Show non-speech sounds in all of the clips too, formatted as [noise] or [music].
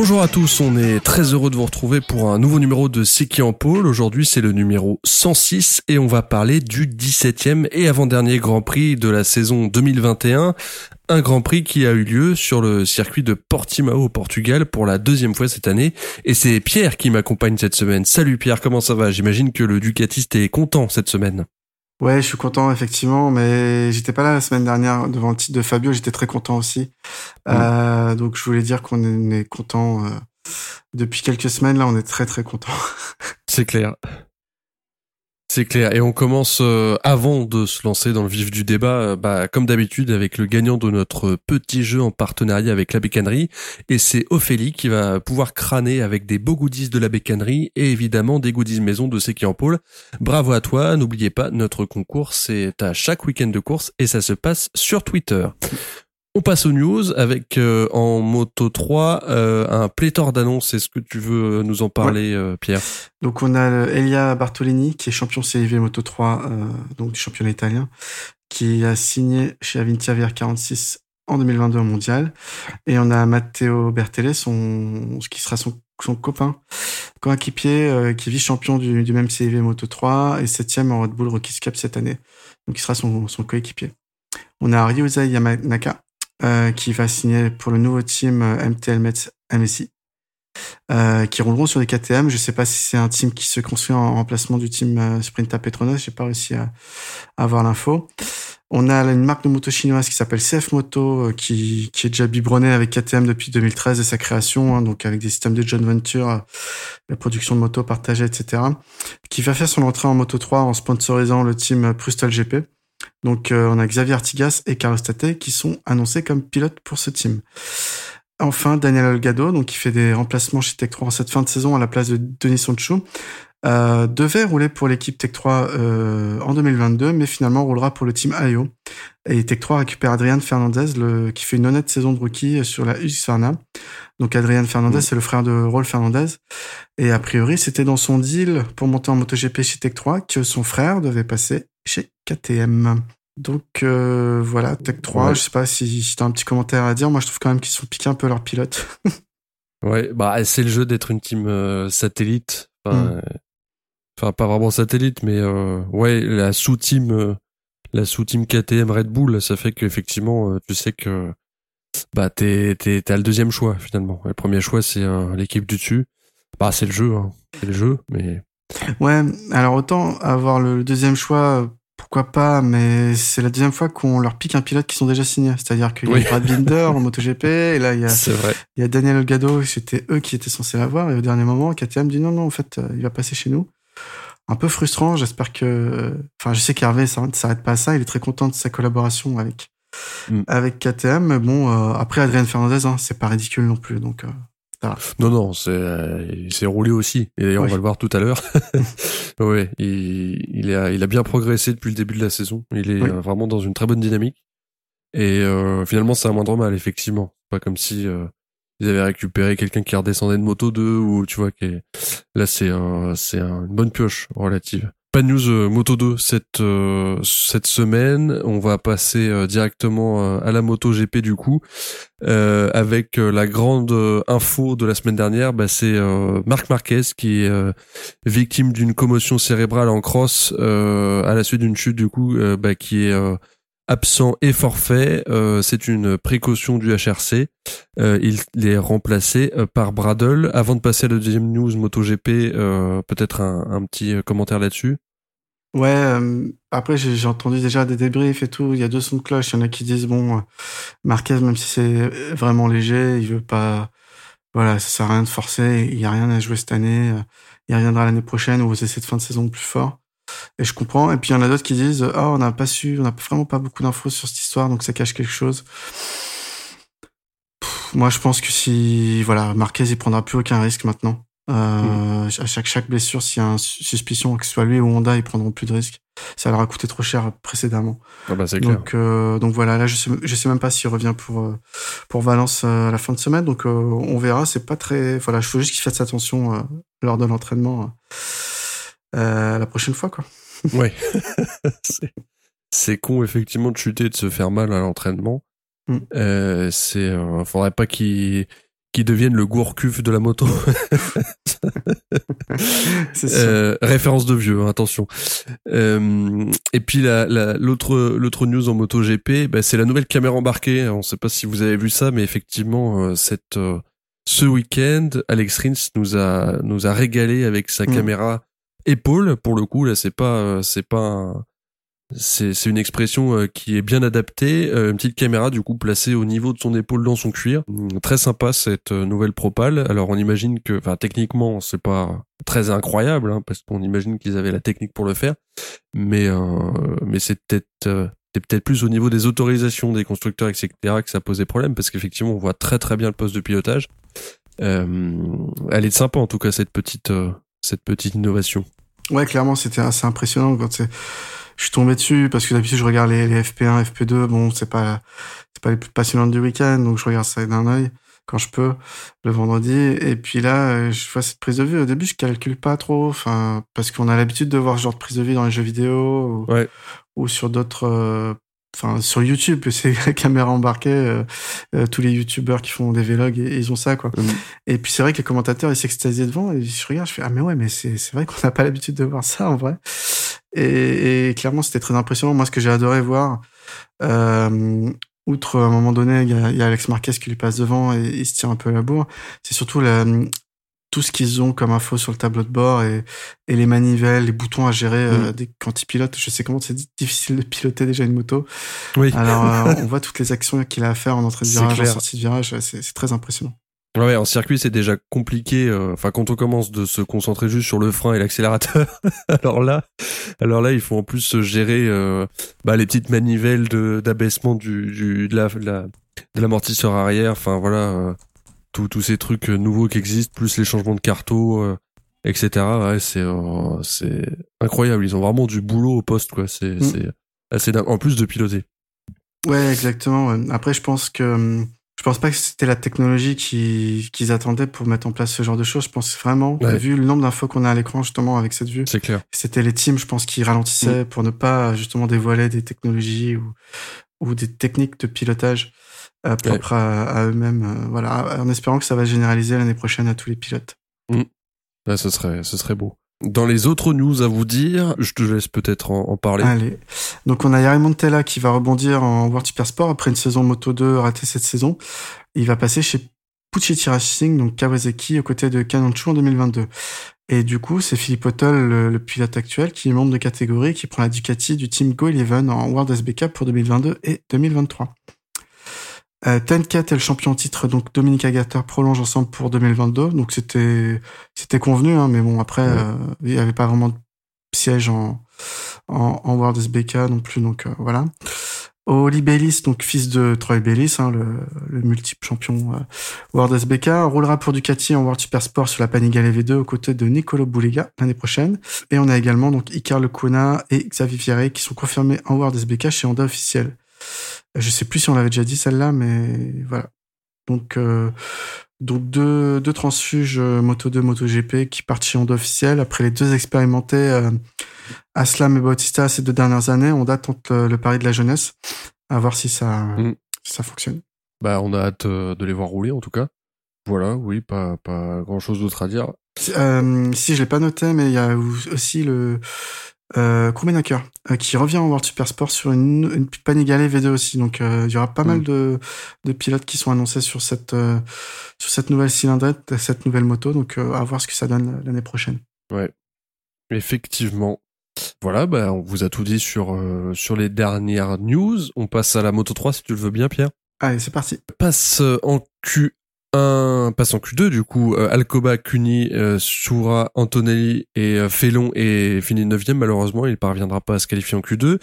Bonjour à tous, on est très heureux de vous retrouver pour un nouveau numéro de C'est en pôle. Aujourd'hui c'est le numéro 106 et on va parler du 17e et avant-dernier Grand Prix de la saison 2021. Un Grand Prix qui a eu lieu sur le circuit de Portimao au Portugal pour la deuxième fois cette année. Et c'est Pierre qui m'accompagne cette semaine. Salut Pierre, comment ça va? J'imagine que le Ducatiste est content cette semaine. Ouais, je suis content effectivement, mais j'étais pas là la semaine dernière devant le titre de Fabio, j'étais très content aussi. Mm. Euh, donc je voulais dire qu'on est, content euh, depuis quelques semaines là, on est très très content. C'est clair. C'est clair. Et on commence euh, avant de se lancer dans le vif du débat, euh, bah, comme d'habitude, avec le gagnant de notre petit jeu en partenariat avec la bécannerie. Et c'est Ophélie qui va pouvoir crâner avec des beaux goodies de la bécannerie et évidemment des goodies maison de Seki en pôle. Bravo à toi. N'oubliez pas, notre concours, c'est à chaque week-end de course et ça se passe sur Twitter. On passe aux news avec euh, en moto 3 euh, un pléthore d'annonces. Est-ce que tu veux nous en parler, euh, Pierre? Donc on a Elia Bartolini qui est champion CIV moto 3, donc du championnat italien, qui a signé chez Avintia VR46 en 2022 au mondial. Et on a Matteo Bertelle, son, qui sera son, son copain, coéquipier, qui est vice-champion du, du, même CIV Moto 3 et septième en Red Bull Rookies Cup cette année. Donc il sera son, son coéquipier. On a Ryuza Yamanaka, euh, qui va signer pour le nouveau team euh, MTL Metz MSI, euh, qui rouleront sur des KTM. Je sais pas si c'est un team qui se construit en remplacement du team euh, Sprinta Petronas. J'ai pas réussi à, avoir l'info. On a une marque de moto chinoise qui s'appelle CF Moto, qui, qui est déjà biberonnée avec KTM depuis 2013 et sa création, hein, donc avec des systèmes de joint venture, la production de motos partagées, etc. Qui va faire son entrée en Moto 3 en sponsorisant le team Prustal GP. Donc euh, on a Xavier Artigas et Carlos Tate qui sont annoncés comme pilotes pour ce team. Enfin, Daniel Olgado, donc qui fait des remplacements chez Tech 3 en cette fin de saison à la place de Denis Sancho, euh, devait rouler pour l'équipe Tech 3 euh, en 2022, mais finalement roulera pour le team AIO. Et Tech 3 récupère Adrian Fernandez, le, qui fait une honnête saison de rookie sur la Husqvarna. Donc Adrian Fernandez, mmh. c'est le frère de Rolf Fernandez. Et a priori, c'était dans son deal pour monter en MotoGP chez Tech 3 que son frère devait passer chez KTM. Donc euh, voilà, Tech 3, je sais pas si, si tu as un petit commentaire à dire. Moi, je trouve quand même qu'ils sont piqués un peu leurs pilotes. [laughs] ouais, bah c'est le jeu d'être une team euh, satellite. Hmm. Enfin, pas vraiment satellite, mais euh, ouais, la sous-team, la sous-team KTM Red Bull, ça fait qu'effectivement, tu sais que bah t'es t'es t'as le deuxième choix finalement. Le premier choix c'est l'équipe du dessus. Bah c'est le jeu, hein. c'est le jeu, mais Ouais, alors autant avoir le deuxième choix, pourquoi pas, mais c'est la deuxième fois qu'on leur pique un pilote qui sont déjà signés. C'est-à-dire qu'il y a Brad Binder en MotoGP, et là il y a, il y a Daniel Olgado, c'était eux qui étaient censés l'avoir, et au dernier moment, KTM dit non, non, en fait, euh, il va passer chez nous. Un peu frustrant, j'espère que, enfin, je sais qu'Hervé ne s'arrête pas à ça, il est très content de sa collaboration avec, mm. avec KTM, mais bon, euh, après Adrien Fernandez, hein, c'est pas ridicule non plus, donc, euh, non, non, c'est euh, c'est roulé aussi. Et d'ailleurs, on va le voir tout à l'heure. [laughs] [laughs] ouais, il, il, a, il a bien progressé depuis le début de la saison. Il est euh, vraiment dans une très bonne dynamique. Et euh, finalement, c'est un moindre mal, effectivement. Pas comme si ils avaient récupéré quelqu'un qui redescendait de moto 2 ou tu vois, qui là, c'est un, c'est une bonne pioche relative. Pas de news euh, Moto 2 cette euh, cette semaine. On va passer euh, directement à la Moto GP du coup, avec la grande info de la semaine dernière. Bah, c'est Marc Marquez qui est victime d'une commotion cérébrale en cross à la suite d'une chute du coup, bah, qui est absent et forfait. Euh, c'est une précaution du HRC. Euh, il est remplacé euh, par Bradle. Avant de passer à la deuxième news MotoGP, peut-être un, petit commentaire là-dessus? Ouais, après j'ai entendu déjà des débriefs et tout. Il y a deux sons de cloche. Il y en a qui disent bon, Marquez, même si c'est vraiment léger, il veut pas. Voilà, ça sert à rien de forcer. Il y a rien à jouer cette année. Il reviendra l'année prochaine ou vous essayez de fin de saison plus fort. Et je comprends. Et puis il y en a d'autres qui disent ah on n'a pas su, on n'a vraiment pas beaucoup d'infos sur cette histoire, donc ça cache quelque chose. moi je pense que si voilà Marquez il prendra plus aucun risque maintenant. Euh, À chaque, chaque blessure, s'il y a une suspicion que ce soit lui ou Honda, ils prendront plus de risques. Ça leur a coûté trop cher précédemment. Ah bah, c'est clair. Donc, euh, donc voilà, là, je sais, je sais même pas s'il revient pour, euh, pour Valence euh, à la fin de semaine. Donc, euh, on verra. C'est pas très. Voilà, il faut juste qu'il fasse attention lors de l'entraînement la prochaine fois, quoi. Ouais. [laughs] c'est- c'est con, effectivement, de chuter et de se faire mal à l'entraînement. Mm. Euh, c'est, euh, faudrait pas qu'il qu'il devienne le gourcuff de la moto. [laughs] Euh, référence de vieux, hein, attention. Euh, et puis la, la- l'autre l'autre news en moto GP, bah, c'est la nouvelle caméra embarquée. On ne sait pas si vous avez vu ça, mais effectivement, euh, cette euh, ce week-end, Alex Rins nous a nous a régalé avec sa Mm. caméra épaule. Pour le coup, là, c'est pas euh, c'est pas c'est c'est une expression euh, qui est bien adaptée. Euh, une petite caméra du coup placée au niveau de son épaule dans son cuir. Hum, Très sympa cette nouvelle propale. Alors on imagine que, enfin techniquement c'est pas très incroyable hein, parce qu'on imagine qu'ils avaient la technique pour le faire, mais euh, mais c'est peut-être euh, c'est peut-être plus au niveau des autorisations des constructeurs etc que ça posait problème parce qu'effectivement on voit très très bien le poste de pilotage. Euh, elle est sympa en tout cas cette petite cette petite innovation. Ouais, clairement, c'était assez impressionnant quand c'est. Je suis tombé dessus parce que d'habitude je regarde les, les FP1, FP2. Bon, c'est pas c'est pas les plus passionnantes du week-end, donc je regarde ça d'un œil quand je peux le vendredi. Et puis là, euh, je vois cette prise de vue. Au début, je calcule pas trop, enfin parce qu'on a l'habitude de voir ce genre de prise de vue dans les jeux vidéo ou, Ouais. ou sur d'autres. euh, Enfin, sur YouTube, [laughs] c'est la caméra embarquée. euh, euh, tous les YouTubeurs qui font des vlogs, et- ils ont ça, quoi. Mhm. Et puis c'est vrai que les commentateurs ils s'extasiaient devant et je regarde, je fais ah mais ouais mais c'est c'est vrai qu'on n'a pas l'habitude de voir ça en vrai. Et, et clairement c'était très impressionnant. Moi ce que j'ai adoré voir, euh, outre à un moment donné il y y a Alex Marquez qui lui passe devant et il se tire un peu la bourre, c'est surtout la, tout ce qu'ils ont comme info sur le tableau de bord et, et les manivelles, les boutons à gérer euh, dès, quand ils pilotent. Je sais comment c'est di- difficile de piloter déjà une moto. Oui. Alors euh, [laughs] on voit toutes les actions qu'il a à faire en entrée de virage, en sortie de virage. C'est très impressionnant. Ouais, en circuit, c'est déjà compliqué. euh, Enfin, quand on commence de se concentrer juste sur le frein et l'accélérateur, [laughs] alors là, alors là, il faut en plus gérer euh, bah, les petites manivelles de d'abaissement du, du de la de la de l'amortisseur arrière. Enfin voilà, euh, tous ces trucs euh, nouveaux qui existent, plus les changements de carto, euh, etc. Ouais, c'est euh, c'est incroyable. Ils ont vraiment du boulot au poste, quoi. C'est Mm. c'est assez dingue. En plus de piloter. Ouais, exactement. ouais. Après, je pense que hum, je pense pas que c'était la technologie qui- qu'ils attendaient pour mettre en place ce genre de choses. Je pense vraiment, Ouais. vu le nombre d'infos qu'on a à l'écran justement avec cette vue, C'est clair. c'était les teams, je pense, qui ralentissaient pour ne pas justement dévoiler des technologies ou, ou des techniques de pilotage euh, propres à, à eux-mêmes. euh, voilà, en espérant que ça va se généraliser l'année prochaine à tous les pilotes. Là, ce serait ce serait beau. Dans les autres news à vous dire, je te laisse peut-être en, en parler. Allez. Donc, on a Yari Montella qui va rebondir en World Super Sport après une saison Moto 2 ratée cette saison. Il va passer chez Puchetti Racing, donc Kawasaki, aux côtés de Kanonchu en 2022. Et du coup, c'est Philippe Ottel, le, le pilote actuel, qui est membre de catégorie, qui prend la Ducati du team Go Eleven en World SBK pour 2022 et 2023. Euh, Tenket est le champion titre, donc Dominique Agater prolonge ensemble pour 2022. Donc c'était c'était convenu, hein, mais bon après Ouais. euh, il n'y avait pas vraiment de siège en en, en World SBK non plus, donc euh, voilà. Oli Bellis, donc fils de Troy Bellis, hein, le, le multiple champion euh, World SBK, roulera pour Ducati en World Super Sport sur la Panigale V2 aux côtés de Nicolo Boulega l'année prochaine. Et on a également donc Icar Lecuna et Xavier Vierret qui sont confirmés en World SBK chez Honda officiel. Je sais plus si on l'avait déjà dit celle-là, mais voilà. Donc, euh, donc deux, deux transfuges euh, Moto 2, Moto GP qui partent chez Honda officiel. Après les deux expérimentés, euh, Aslam et Bautista ces deux dernières années, Honda tente le, le pari de la jeunesse. À voir si ça, Mm. si ça fonctionne. Bah, on a hâte de les voir rouler en tout cas. Voilà, oui, pas pas grand chose d'autre à dire. Si- Euh, si je l'ai pas noté, mais il y a aussi le euh, Krummenacher, euh, qui revient en World Super Sport sur une, une Panigale V2 aussi. Donc euh, il y aura pas Mm. mal de, de pilotes qui sont annoncés sur cette euh, sur cette nouvelle cylindrette, cette nouvelle moto. Donc euh, à voir ce que ça donne l'année prochaine. Effectivement. Voilà, bah, on vous a tout dit sur euh, sur les dernières news. On passe à la Moto 3 si tu le veux bien, Pierre. Allez, c'est parti. passe en un passe en Q2 du coup euh, Alcoba, Cuny, euh, Soura, Antonelli et euh, Felon est fini 9 malheureusement il parviendra pas à se qualifier en Q2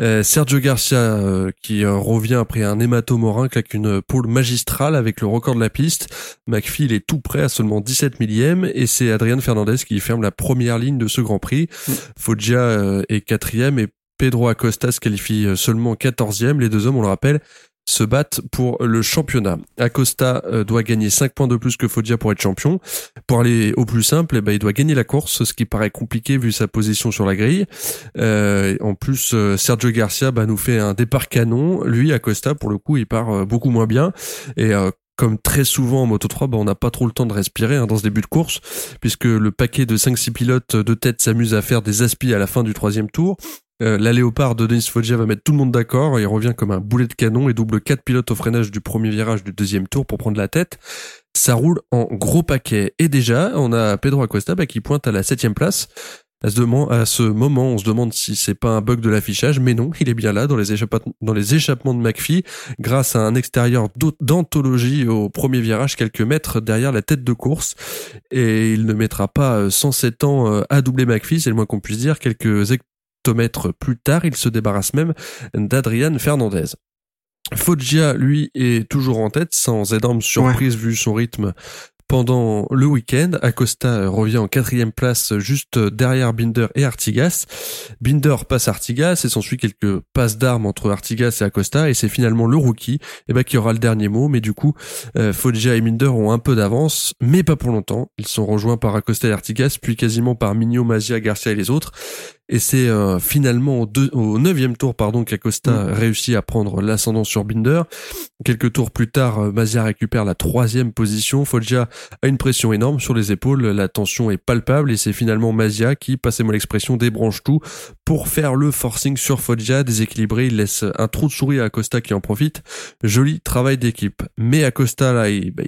euh, Sergio Garcia qui revient après un hématome au claque une pole magistrale avec le record de la piste. McPhee il est tout prêt à seulement 17 millième et c'est Adrian Fernandez qui ferme la première ligne de ce Grand Prix. Mm. Foggia est quatrième et Pedro Acosta se qualifie seulement 14e les deux hommes on le rappelle se battent pour le championnat. Acosta euh, doit gagner 5 points de plus que Foggia pour être champion. Pour aller au plus simple, eh ben, il doit gagner la course, ce qui paraît compliqué vu sa position sur la grille. Euh, en plus, euh, Sergio Garcia bah, nous fait un départ canon. Lui, Acosta, pour le coup, il part beaucoup moins bien. Et comme très souvent en Moto 3, bah, on n'a pas trop le temps de respirer hein, dans ce début de course, puisque le paquet de 5-6 pilotes de tête s'amuse à faire des aspis à la fin du troisième tour. Euh, la léopard de Denis Foggia va mettre tout le monde d'accord. Il revient comme un boulet de canon et double quatre pilotes au freinage du premier virage du deuxième tour pour prendre la tête. Ça roule en gros paquet. Et déjà, on a Pedro Acosta bah, qui pointe à la septième place. À ce, moment, on se demande si c'est pas un bug de l'affichage, mais non, il est bien là dans les, échappements de McPhee, grâce à un extérieur d'anthologie au premier virage, quelques mètres derrière la tête de course. Et il ne mettra pas 107 euh, ans euh, à doubler McPhee, c'est le moins qu'on puisse dire. Quelques plus tard, il se débarrasse même d'Adrian Fernandez. Foggia, lui, est toujours en tête, sans énorme surprise vu son rythme pendant le week-end. Acosta revient en quatrième place juste derrière Binder et Artigas. Binder passe Artigas et s'ensuit quelques passes d'armes entre Artigas et Acosta et c'est finalement le rookie eh ben, qui aura le dernier mot. Mais du coup, euh, Foggia et Binder ont un peu d'avance, mais pas pour longtemps. Ils sont rejoints par Acosta et Artigas, puis quasiment par Migno, Mazia, Garcia et les autres. Et c'est euh, finalement au, deux, au neuvième tour pardon qu'Acosta mm. réussit à prendre l'ascendant sur Binder. Quelques tours plus tard, euh, Mazia récupère la troisième position. Foggia a une pression énorme sur les épaules, la tension est palpable et c'est finalement Mazia qui, passez-moi l'expression, débranche tout pour faire le forcing sur Foggia. Déséquilibré, il laisse un trou de souris à Acosta qui en profite. Joli travail d'équipe. Mais Acosta là, il, bah,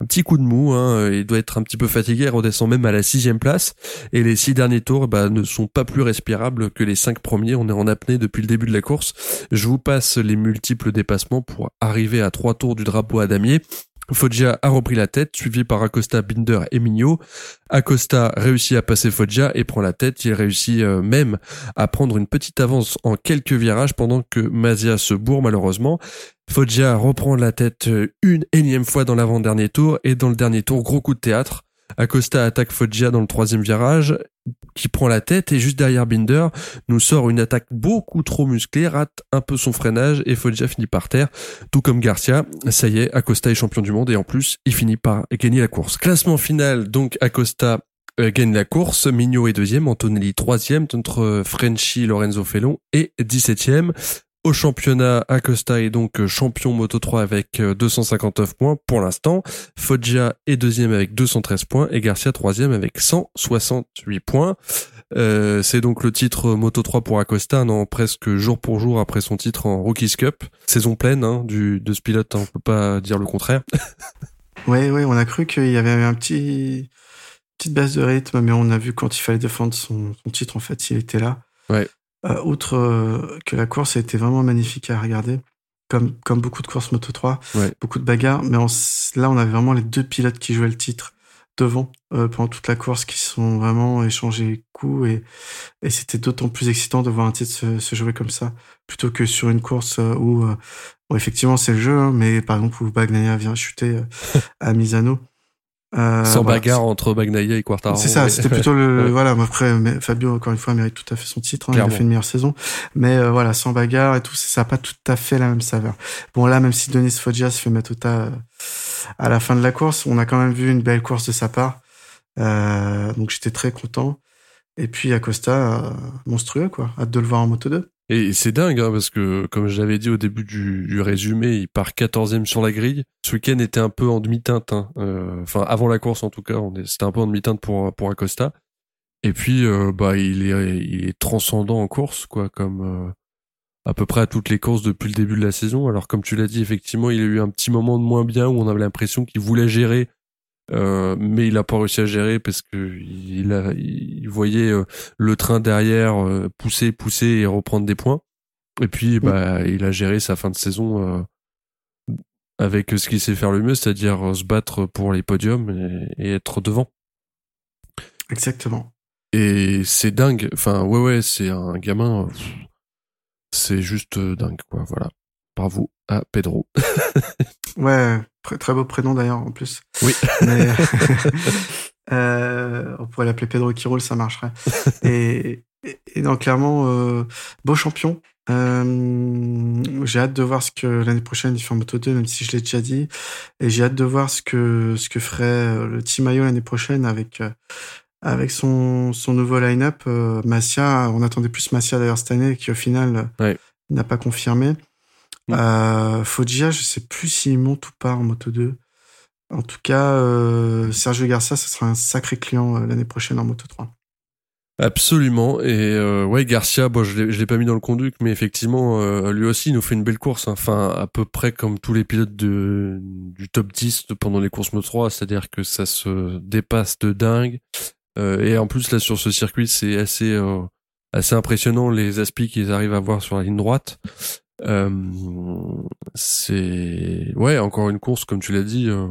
un petit coup de mou, hein, il doit être un petit peu fatigué, il redescend même à la sixième place, et les six derniers tours bah, ne sont pas plus respirables que les cinq premiers, on est en apnée depuis le début de la course. Je vous passe les multiples dépassements pour arriver à trois tours du drapeau à damier. Foggia a repris la tête, suivi par Acosta, Binder et Mignot. Acosta réussit à passer Foggia et prend la tête. Il réussit euh, même à prendre une petite avance en quelques virages pendant que Mazia se bourre malheureusement. Foggia reprend la tête euh, une énième fois dans l'avant-dernier tour et dans le dernier tour, gros coup de théâtre. Acosta attaque Foggia dans le troisième virage, qui prend la tête et juste derrière Binder nous sort une attaque beaucoup trop musclée, rate un peu son freinage et Foggia finit par terre, tout comme Garcia. Ça y est, Acosta est champion du monde et en plus il finit par gagner la course. Classement final, donc Acosta euh, gagne la course, Mignot est deuxième, Antonelli troisième, entre Frenchy, Lorenzo Felon et 17 au championnat, Acosta est donc euh, champion Moto 3 avec 259 euh, points pour l'instant. Foggia est deuxième avec 213 points et Garcia troisième avec 168 points. Euh, c'est donc le titre Moto 3 pour Acosta, non, presque jour pour jour après son titre en Rookies Cup. Saison pleine hein, du, de ce pilote, hein, on peut pas dire le contraire. [laughs] ouais, ouais, on a cru qu'il y avait un petit petite baisse de rythme, mais on a vu quand il fallait défendre son, son titre, en fait, il était là. Ouais. Euh, outre euh, que la course a été vraiment magnifique à regarder, comme, comme beaucoup de courses Moto 3, beaucoup de bagarres, mais là on avait vraiment les deux pilotes qui jouaient le titre devant euh, pendant toute la course qui sont vraiment échangés coups et, et c'était d'autant plus excitant de voir un titre se, jouer comme ça plutôt que sur une course où, effectivement c'est le jeu hein, mais par exemple où Bagnaia vient chuter [laughs] à Misano euh, Sans bagarre entre Bagnaia et Quartaro. C'est ça, c'était plutôt le [laughs] voilà. Après, Fabio encore une fois mérite tout à fait son titre. Hein, il a fait une meilleure saison, mais euh, voilà, sans bagarre et tout, ça n'a pas tout à fait la même saveur. Bon là, même si Denis Foggia se fait mettre au tas euh, à la fin de la course, on a quand même vu une belle course de sa part. Euh, donc j'étais très content. Et puis Acosta, monstrueux quoi. Hâte de le voir en Moto 2. Et c'est dingue, hein, parce que, comme je l'avais dit au début du, résumé, il part 14e sur la grille. Ce week-end était un peu en demi-teinte. Hein. Euh, enfin, avant la course, en tout cas, c'était un peu en demi-teinte pour, pour Acosta. Et puis, euh, bah, il est, il est transcendant en course, quoi, comme euh, à peu près à toutes les courses depuis le début de la saison. Alors, comme tu l'as dit, effectivement, il a eu un petit moment de moins bien où on avait l'impression qu'il voulait gérer euh, mais il a pas réussi à gérer parce que il, a, il voyait euh, le train derrière euh, pousser, pousser et reprendre des points. Et puis, bah, il a géré sa fin de saison avec ce qu'il sait faire le mieux, c'est-à-dire se battre pour les podiums et, être devant. Exactement. Et c'est dingue. Enfin, ouais, ouais, c'est un gamin. C'est juste dingue, quoi. Voilà. Bravo à Pedro. [laughs] ouais, très, très beau prénom d'ailleurs en plus. Oui. [laughs] [laughs] euh, on pourrait l'appeler Pedro qui roule, ça marcherait. et, et, donc clairement, euh, beau champion. Euh, j'ai hâte de voir ce que l'année prochaine il fait en Moto 2, même si je l'ai déjà dit. Et j'ai hâte de voir ce que ce que ferait le Team IO l'année prochaine avec avec son son nouveau line-up. Massia, on attendait plus Massia d'ailleurs cette année, qui au final n'a pas confirmé. Mm. Euh, Foggia, je sais plus s'il monte ou pas en Moto 2. En tout cas, euh, Sergio Garcia, ce sera un sacré client euh, l'année prochaine en Moto 3. Absolument. Et euh, ouais, Garcia, bon, je l'ai pas mis dans le conduit, mais effectivement, euh, lui aussi, il nous fait une belle course. Hein. Enfin, à peu près comme tous les pilotes de, du top 10 pendant les courses Moto 3, c'est-à-dire que ça se dépasse de dingue. Euh, et en plus, là, sur ce circuit, c'est assez, assez impressionnant les aspects qu'ils arrivent à voir sur la ligne droite. Euh, c'est ouais encore une course comme tu l'as dit euh,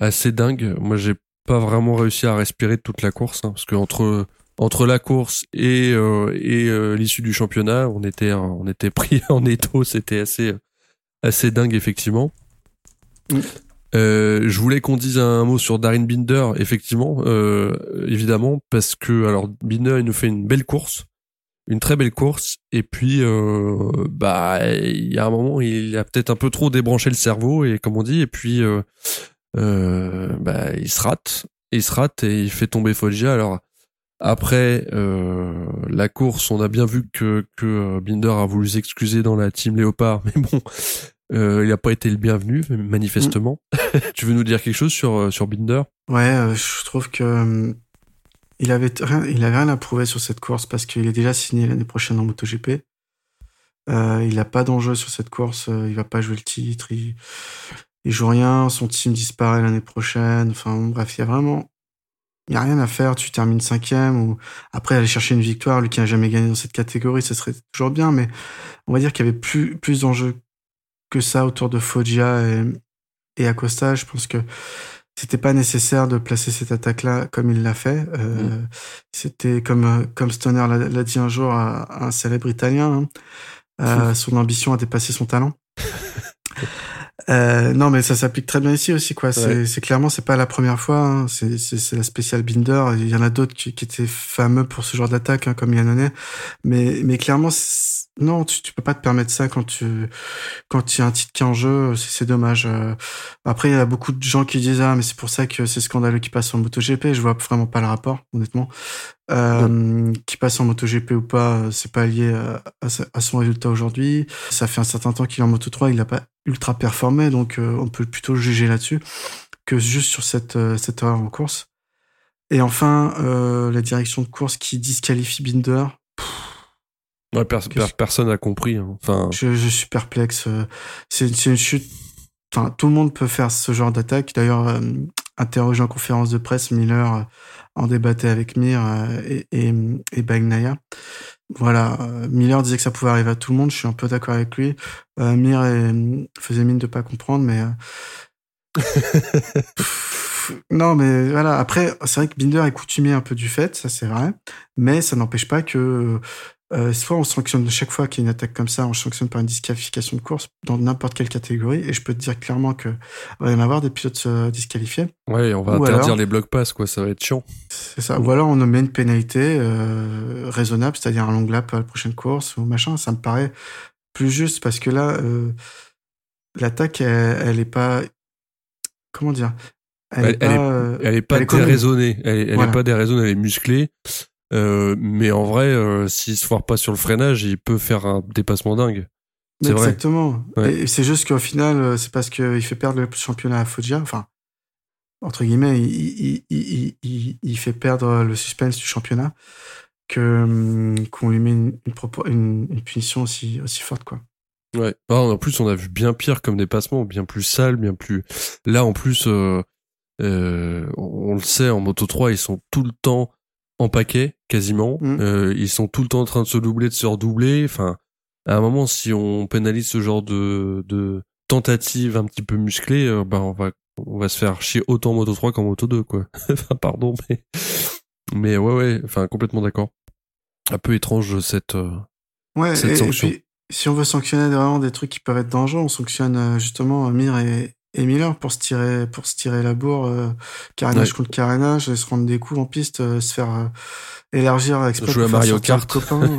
assez dingue. Moi j'ai pas vraiment réussi à respirer toute la course hein, parce que entre entre la course et euh, et euh, l'issue du championnat, on était on était pris [laughs] en étau. C'était assez assez dingue effectivement. Euh, je voulais qu'on dise un mot sur Darin Binder, effectivement, euh, évidemment, parce que alors Binder il nous fait une belle course, une très belle course. Et puis euh, bah il y a un moment il a peut-être un peu trop débranché le cerveau et comme on dit et puis euh, euh, bah il se rate il se rate et il fait tomber Foggia. Alors après la course on a bien vu que que Binder a voulu s'excuser dans la team Léopard [laughs] mais bon il a pas été le bienvenu manifestement. Mm. [laughs] tu veux nous dire quelque chose sur sur Binder? Ouais je trouve que il avait rien, il avait rien à prouver sur cette course parce qu'il est déjà signé l'année prochaine en MotoGP. Euh, il n'a pas d'enjeu sur cette course. Euh, il va pas jouer le titre. Il, il joue rien. Son team disparaît l'année prochaine. Enfin bref, il y a vraiment, il y a rien à faire. Tu termines cinquième ou après aller chercher une victoire. Lui qui n'a jamais gagné dans cette catégorie, ce serait toujours bien. Mais on va dire qu'il y avait plus plus d'enjeux que ça autour de Foggia et, et Acosta. Je pense que c'était pas nécessaire de placer cette attaque-là comme il l'a fait. Euh, mm. C'était comme comme Stoner l'a dit un jour à, un célèbre Italien. Hein. Euh, [laughs] son ambition a dépassé son talent. [laughs] Euh, non, mais ça s'applique très bien ici aussi, quoi. C'est clairement, c'est pas la première fois. Hein. C'est la spéciale Binder. Il y en a d'autres qui, qui, étaient fameux pour ce genre d'attaque, hein, comme Yannone. Mais, mais clairement, non, tu, tu peux pas te permettre ça quand tu quand il y a un titre qui est en jeu, c'est dommage. Euh. Après, il y a beaucoup de gens qui disent ah mais c'est pour ça que c'est scandaleux qui passe en MotoGP. Je vois vraiment pas le rapport, honnêtement. Euh, Qui passe en MotoGP ou pas, c'est pas lié à, à, son résultat aujourd'hui. Ça fait un certain temps qu'il est en Moto 3, il a pas ultra performé, donc euh, on peut plutôt juger là-dessus que juste sur cette euh, cette erreur en course. Et enfin, la direction de course qui disqualifie Binder. Ouais, personne n'a compris. Hein. Enfin, je, je, suis perplexe. Euh, c'est une chute. Enfin, tout le monde peut faire ce genre d'attaque. D'ailleurs, euh, interrogé en conférence de presse, Miller euh, en débattait avec Mir et, et, et Bagnaya. Voilà, Miller disait que ça pouvait arriver à tout le monde. Je suis un peu d'accord avec lui. Mir faisait mine de pas comprendre, mais [laughs] non, mais voilà. Après, c'est vrai que Binder est coutumier un peu du fait, ça c'est vrai, mais ça n'empêche pas que euh, soit on sanctionne chaque fois qu'il y a une attaque comme ça, on sanctionne par une disqualification de course dans n'importe quelle catégorie. Et je peux te dire clairement que va y en avoir des pilotes euh, disqualifiés. Ouais, on va interdire les blocs pass, quoi. Ça va être chiant. C'est ça. Ou alors on met une pénalité euh, raisonnable, c'est-à-dire un long lap à la prochaine course ou machin. Ça me paraît plus juste parce que là, euh, l'attaque, elle, elle est pas. Comment dire elle, elle, est pas, elle, est, pas déraisonnée. Elle, elle est pas déraisonnée, elle est musclée. Euh, mais en vrai, euh, s'il se foire pas sur le freinage, il peut faire un dépassement dingue. C'est Exactement. Et c'est juste qu'au final, euh, c'est parce qu'il fait perdre le championnat à Foggia. Enfin, entre guillemets, il, il, il, il, fait perdre le suspense du championnat que hum, qu'on lui met une, une, une, punition aussi aussi forte, quoi. Ouais. Ah, en plus, on a vu bien pire comme dépassement, bien plus sale, bien plus. Là, en plus, euh, euh, on le sait, en Moto 3, ils sont tout le temps en paquet quasiment. Mm. Euh, ils sont tout le temps en train de se doubler, de se redoubler. Enfin, à un moment, si on pénalise ce genre de de, tentative un petit peu musclée, euh, bah on va on va se faire chier autant en Moto 3 qu'en Moto 2 quoi. [laughs] enfin pardon mais mais ouais ouais, enfin complètement d'accord. Un peu étrange cette euh, ouais, cette et, sanction. Et puis, si on veut sanctionner vraiment des trucs qui peuvent être dangereux, on sanctionne euh, justement Mir et, et Miller pour se tirer pour se tirer la bourre euh, carénage Ouais. contre carénage, se rendre des coups en piste, euh, se faire euh, élargir exprès Jouer à Mario Kart.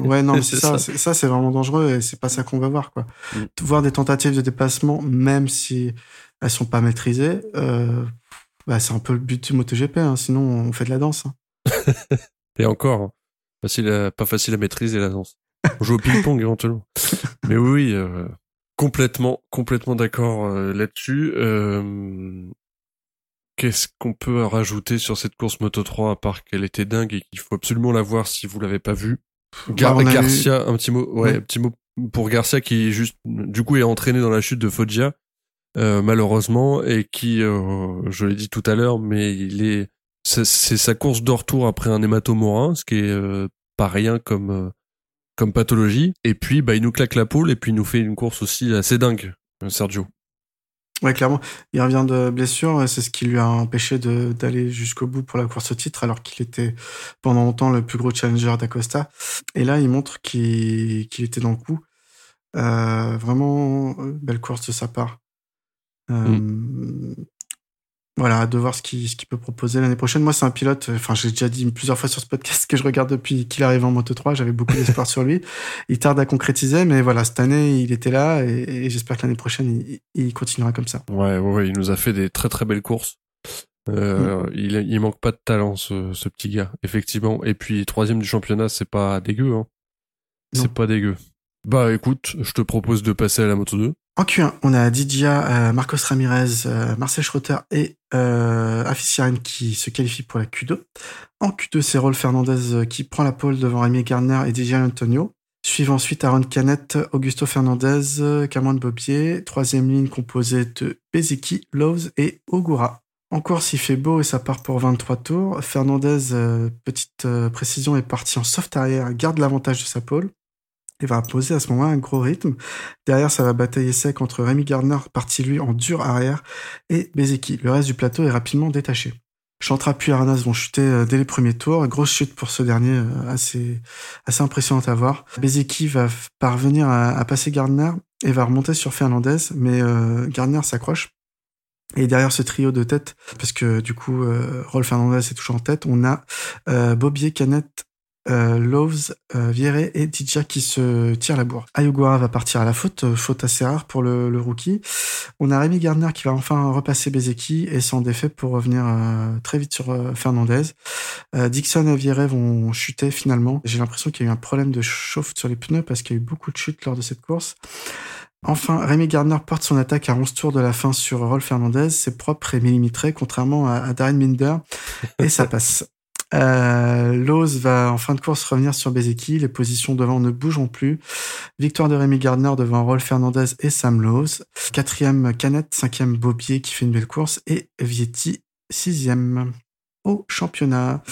Ouais, non, [laughs] mais c'est ça, ça. c'est- ça c'est vraiment dangereux et c'est pas ça qu'on va voir quoi. Mm. Voir des tentatives de dépassement même si elles sont pas maîtrisées, euh, bah c'est un peu le but du MotoGP hein, sinon on fait de la danse. hein. [laughs] Et encore, hein, facile à- pas facile à maîtriser la danse. On joue au ping-pong éventuellement. [laughs] Mais oui, oui, euh, complètement, complètement d'accord euh, là-dessus. Euh, Qu'est-ce qu'on peut rajouter sur cette course Moto 3 à part qu'elle était dingue et qu'il faut absolument la voir si vous l'avez pas vue? Gar- Bah, Garcia, un petit mot, ouais, un petit mot pour Garcia qui juste, du coup, est entraîné dans la chute de Foggia, euh, malheureusement, et qui, euh, je l'ai dit tout à l'heure, mais il est, c'est sa course de retour après un hématomorin, ce qui est euh, pas rien comme euh, comme pathologie. Et puis, bah, il nous claque la poule et puis il nous fait une course aussi assez dingue, Sergio. Ouais, clairement. Il revient de blessure, c'est ce qui lui a empêché d'aller jusqu'au bout pour la course au titre, alors qu'il était pendant longtemps le plus gros challenger d'Acosta. Et là, il montre qu'il était dans le coup. Euh, vraiment, euh, belle course de sa part. Euh, Voilà, de voir ce qu'il ce qu'il peut proposer l'année prochaine. Moi, c'est un pilote, euh, enfin, j'ai déjà dit plusieurs fois sur ce podcast que je regarde depuis qu'il arrive en Moto 3. J'avais beaucoup d'espoir sur lui. Il tarde à concrétiser, mais voilà, cette année, il était là et, et j'espère que l'année prochaine, il, il continuera comme ça. Ouais, ouais, ouais, il nous a fait des très très belles courses. Euh, il, il manque pas de talent, ce, ce petit gars, effectivement. Et puis, troisième du championnat, c'est pas dégueu, hein. C'est pas dégueu. Bah, écoute, je te propose de passer à la moto 2. En Q1, on a Didia, euh, Marcos Ramirez, euh, Marcel Schroeter et euh, qui se qualifient pour la Q2. En Q2, c'est Rolf Fernandez euh, qui prend la pole devant Rémi Gardner et Didier Antonio. Suivent ensuite Aaron Canet, Augusto Fernandez, Cameron Bobier. Troisième ligne composée de Bezeki, Lowe's et Ogura. En course, il fait beau et ça part pour 23 tours. Fernandez, euh, petite euh, précision, est parti en soft arrière, garde l'avantage de sa pole et va imposer à ce moment un gros rythme. Derrière, ça va batailler sec entre Rémi Gardner, parti lui en dur arrière, et Bezeki. Le reste du plateau est rapidement détaché. Chantra puis Arnas vont chuter euh, dès les premiers tours. Grosse chute pour ce dernier, euh, assez, assez impressionnante à voir. Bezeki va parvenir à, passer Gardner et va remonter sur Fernandez, mais euh, Gardner s'accroche. Et derrière ce trio de tête, parce que du coup, euh, Rolf Fernandez est toujours en tête, on a euh, Bobier, Canet, euh, Loves, euh, Vieré et Didja qui se tirent la bourre. Ayogura va partir à la faute, euh, faute assez rare pour le, le rookie. On a Rémi Gardner qui va enfin repasser Bezeki et s'en défait pour revenir euh, très vite sur Fernandez. Euh, Dixon et Vieré vont chuter finalement. J'ai l'impression qu'il y a eu un problème de chauffe sur les pneus parce qu'il y a eu beaucoup de chutes lors de cette course. Enfin, Rémi Gardner porte son attaque à 11 tours de la fin sur Rolf Fernandez. C'est propre et millimétré, contrairement à, à Darren Minder. Et ça [laughs] passe. Euh, Lowe's va en fin de course revenir sur Bezeki. Les positions devant ne bougeront plus. Victoire de Rémi Gardner devant Rolf Fernandez et Sam Lowe's. Quatrième Canette, cinquième Bobier qui fait une belle course et Vietti sixième. Au championnat,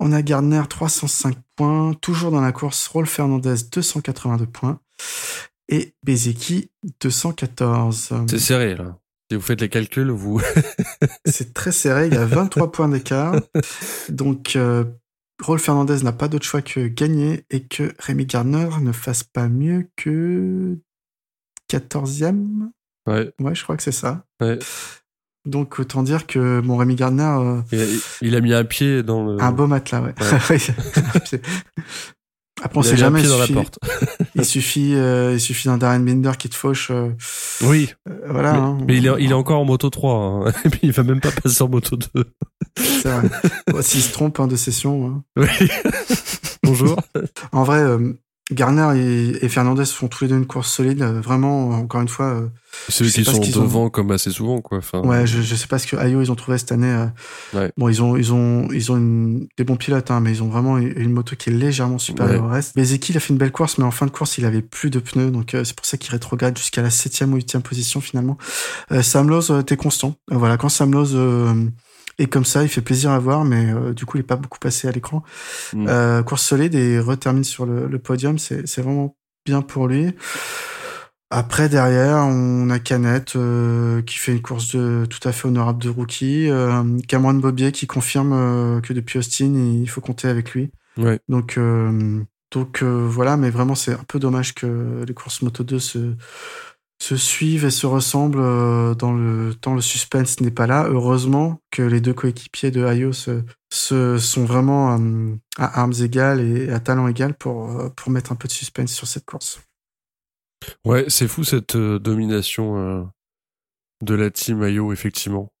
on a Gardner 305 points, toujours dans la course Rolf Fernandez 282 points et Bezeki 214. C'est serré, là. Si vous faites les calculs, vous... [laughs] C'est très serré, il y a 23 points d'écart. Donc, euh, Rolf Fernandez n'a pas d'autre choix que gagner et que Rémi Gardner ne fasse pas mieux que 14e. ouais, Ouais, je crois que c'est ça. ouais. Donc, autant dire que mon Rémi Gardner euh, Il a, il a mis un pied dans le... un beau matelas, ouais. Ouais. [laughs] Après, on sait jamais. Il dans la suffit, porte. [laughs] il suffit, euh, il suffit d'un Darren Binder qui te fauche. euh, Oui, euh, voilà. mais, hein. mais il, est, il est encore en moto 3. hein. [laughs] Et puis il va même pas passer en moto 2. C'est vrai. [laughs] S'il se trompe hein, de session. hein. Oui. Bonjour. En vrai, euh, Garner et, et Fernandez font tous les deux une course solide. euh, vraiment, euh, encore une fois, euh, Ceux qui sont ont. devant comme assez souvent, quoi. Enfin, ouais, je, je sais pas ce que Ayo ils ont trouvé cette année. Ouais. Bon, ils ont, ils ont, ils ont une- des bons pilotes, hein, mais ils ont vraiment une, une moto qui est légèrement supérieure Ouais. au reste. Bezeki, il a fait une belle course, mais en fin de course, il avait plus de pneus, donc euh, c'est pour ça qu'il rétrograde jusqu'à la septième ou huitième position finalement. Euh, Sam Lowe euh, était constant. Voilà, quand Sam Lowe est comme ça, il fait plaisir à voir, mais euh, du coup, il est pas beaucoup passé à l'écran. Mm. Euh, course solide et retermine sur le, le podium, c'est vraiment bien pour lui. Après, derrière, on a Canet euh, qui fait une course de, tout à fait honorable de rookie. Euh, Cameron Bobier qui confirme euh, que depuis Austin, il faut compter avec lui. Ouais. Donc, euh, donc euh, voilà, mais vraiment, c'est un peu dommage que les courses Moto 2 se, se suivent et se ressemblent euh, dans le temps le suspense n'est pas là. Heureusement que les deux coéquipiers de Ayo se, se sont vraiment euh, à armes égales et à talent égal pour, euh, pour mettre un peu de suspense sur cette course. Ouais, c'est fou cette domination de la team Ayo, effectivement.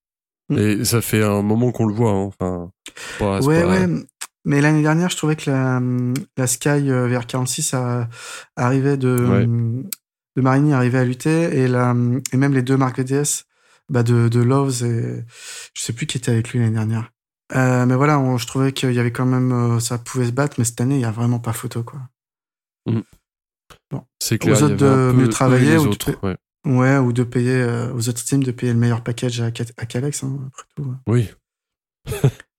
Mm. Et ça fait un moment qu'on le voit. hein. Enfin, pas- Ouais, pas- ouais. Mais l'année dernière, je trouvais que la, la Sky euh, VR46 a, arrivait de, Ouais. De Marini arrivait à lutter et, la, et même les deux marques VDS bah de, de Loves et je sais plus qui était avec lui l'année dernière. Euh, mais voilà, on- je trouvais qu'il y avait quand même, euh, ça pouvait se battre, mais cette année, il y a vraiment pas photo, quoi. C'est clair. Aux autres de mieux travailler ou de autres, ouais. Ouais, ou de payer euh, aux autres teams de payer le meilleur package à, à Calex, hein, après tout. ouais. Oui,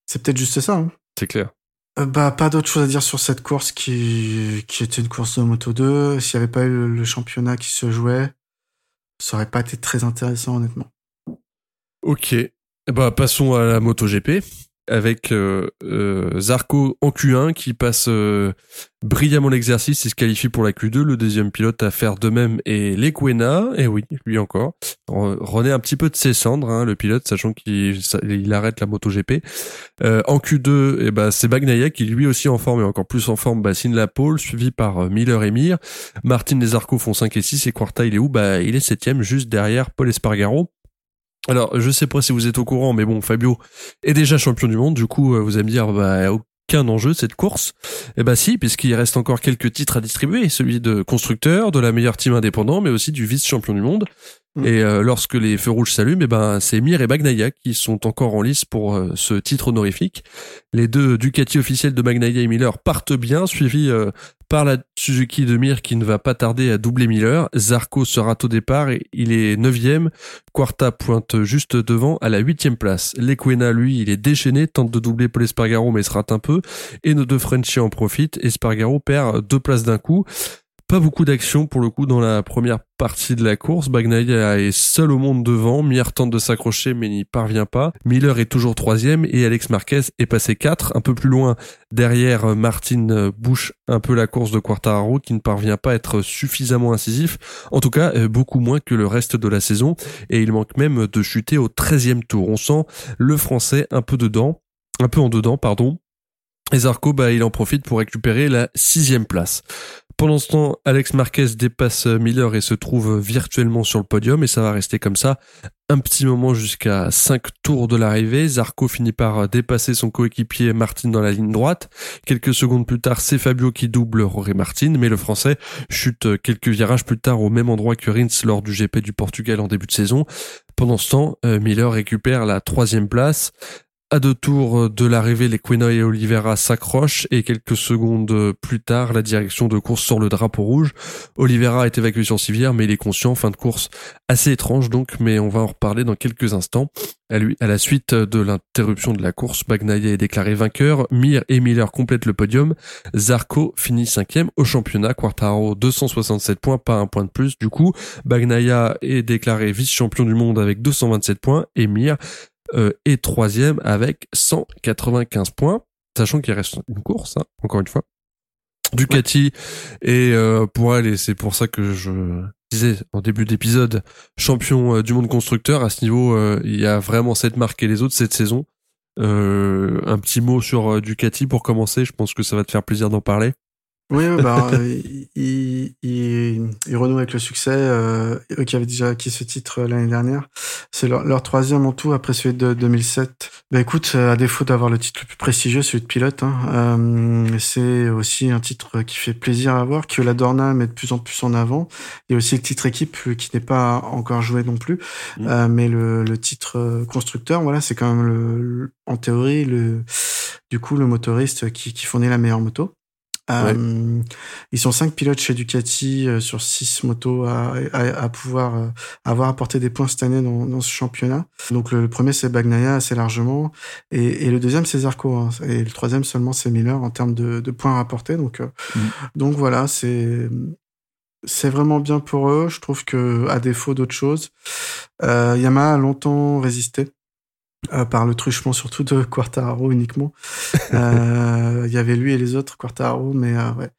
C'est peut-être juste ça, hein. c'est clair. Euh, bah, pas d'autre chose à dire sur cette course qui, qui était une course de Moto 2. S'il n'y avait pas eu le, le championnat qui se jouait, ça aurait pas été très intéressant, honnêtement. Ok. Bah, passons à la MotoGP avec euh, euh, Zarco en Q1 qui passe euh, brillamment l'exercice et se qualifie pour la Q2. Le deuxième pilote à faire de même est Lequena. Et oui, lui encore. Re- René un petit peu de ses cendres, hein, le pilote, sachant qu'il arrête la MotoGP. Euh, en Q2, eh ben, c'est Bagnaia qui lui aussi en forme et encore plus en forme bassine la pole, suivi par euh, Miller et Mir. Martin et Zarco font 5 et 6 et Quarta il est où? Bah il est septième juste derrière Paul Espargaro. Alors je sais pas si vous êtes au courant mais bon Fabio est déjà champion du monde du coup euh, vous allez me dire bah aucun enjeu cette course. Eh bah si puisqu'il reste encore quelques titres à distribuer, celui de constructeur, de la meilleure team indépendant mais aussi du vice-champion du monde. Mm. Et euh, lorsque les feux rouges s'allument, eh ben c'est Mir et Bagnaia qui sont encore en lice pour euh, ce titre honorifique. Les deux Ducati officiels de Bagnaia et Miller partent bien, suivis euh, par la Suzuki de Mir qui ne va pas tarder à doubler Miller. Zarco se rate au départ et il est neuvième. Quarta pointe juste devant à la huitième place. Lequena, lui, il est déchaîné, tente de doubler Paul Espargaro mais se rate un peu. Et nos deux Frenchies en profitent. Espargaro perd deux places d'un coup. Pas beaucoup d'action pour le coup dans la première partie de la course. Bagnaia est seul au monde devant. Mir tente de s'accrocher mais n'y parvient pas. Miller est toujours troisième et Alex Marquez est passé quatre. Un peu plus loin derrière, euh, Martin bouche un peu la course de Quartararo qui ne parvient pas à être suffisamment incisif. En tout cas, euh, beaucoup moins que le reste de la saison et il manque même de chuter au 13e tour. On sent le français un peu dedans, un peu en dedans, pardon. Et Zarco, bah, il en profite pour récupérer la sixième place. Pendant ce temps, Alex Marquez dépasse Miller et se trouve virtuellement sur le podium et ça va rester comme ça un petit moment jusqu'à 5 tours de l'arrivée. Zarco finit par dépasser son coéquipier Martin dans la ligne droite. Quelques secondes plus tard, c'est Fabio qui double Roré Martin, mais le français chute quelques virages plus tard au même endroit que Rins lors du GP du Portugal en début de saison. Pendant ce temps, euh, Miller récupère la troisième place. À deux tours de l'arrivée, les Quenoy et Oliveira s'accrochent et quelques secondes plus tard, la direction de course sur le drapeau rouge. Oliveira est évacué sur civière, mais il est conscient. Fin de course assez étrange donc, mais on va en reparler dans quelques instants. À la suite de l'interruption de la course, Bagnaia est déclaré vainqueur. Mir et Miller complètent le podium. Zarco finit cinquième au championnat. Quartaro 267 points, pas un point de plus. Du coup, Bagnaia est déclaré vice-champion du monde avec 227 points et Mir euh, est troisième avec 195 points, sachant qu'il reste une course, hein, encore une fois. Ducati et euh, pour elle et c'est pour ça que je disais en début d'épisode champion euh, du monde constructeur à ce niveau euh, il y a vraiment cette marque et les autres cette saison. Euh, un petit mot sur Ducati pour commencer je pense que ça va te faire plaisir d'en parler Oui, bah, euh, il, il, il renoue avec le succès. Euh, qui avaient déjà acquis ce titre euh, l'année dernière. C'est leur, leur troisième en tout après celui de 2007. Bah écoute, euh, à défaut d'avoir le titre le plus prestigieux, celui de pilote, hein, euh, c'est aussi un titre qui fait plaisir à voir, que la Dorna met de plus en plus en avant. Il y a aussi le titre équipe qui n'est pas encore joué non plus, Mm. euh, mais le, le titre constructeur, voilà, c'est quand même le, le- en théorie le, du coup le motoriste qui, qui fournit la meilleure moto. Euh, Ils sont cinq pilotes chez Ducati euh, sur six motos à, à, à pouvoir euh, avoir apporté des points cette année dans, dans ce championnat. Donc le, le premier c'est Bagnaia assez largement et, et le deuxième c'est Zarco hein, et le troisième seulement c'est Miller en termes de, de points rapportés. Donc Mhm. donc voilà c'est c'est vraiment bien pour eux. Je trouve que, à défaut d'autres choses, euh, Yamaha a longtemps résisté. Euh, par le truchement surtout de [laughs] Quartararo uniquement. Euh, il y avait lui et les autres Quartararo, mais euh, ouais.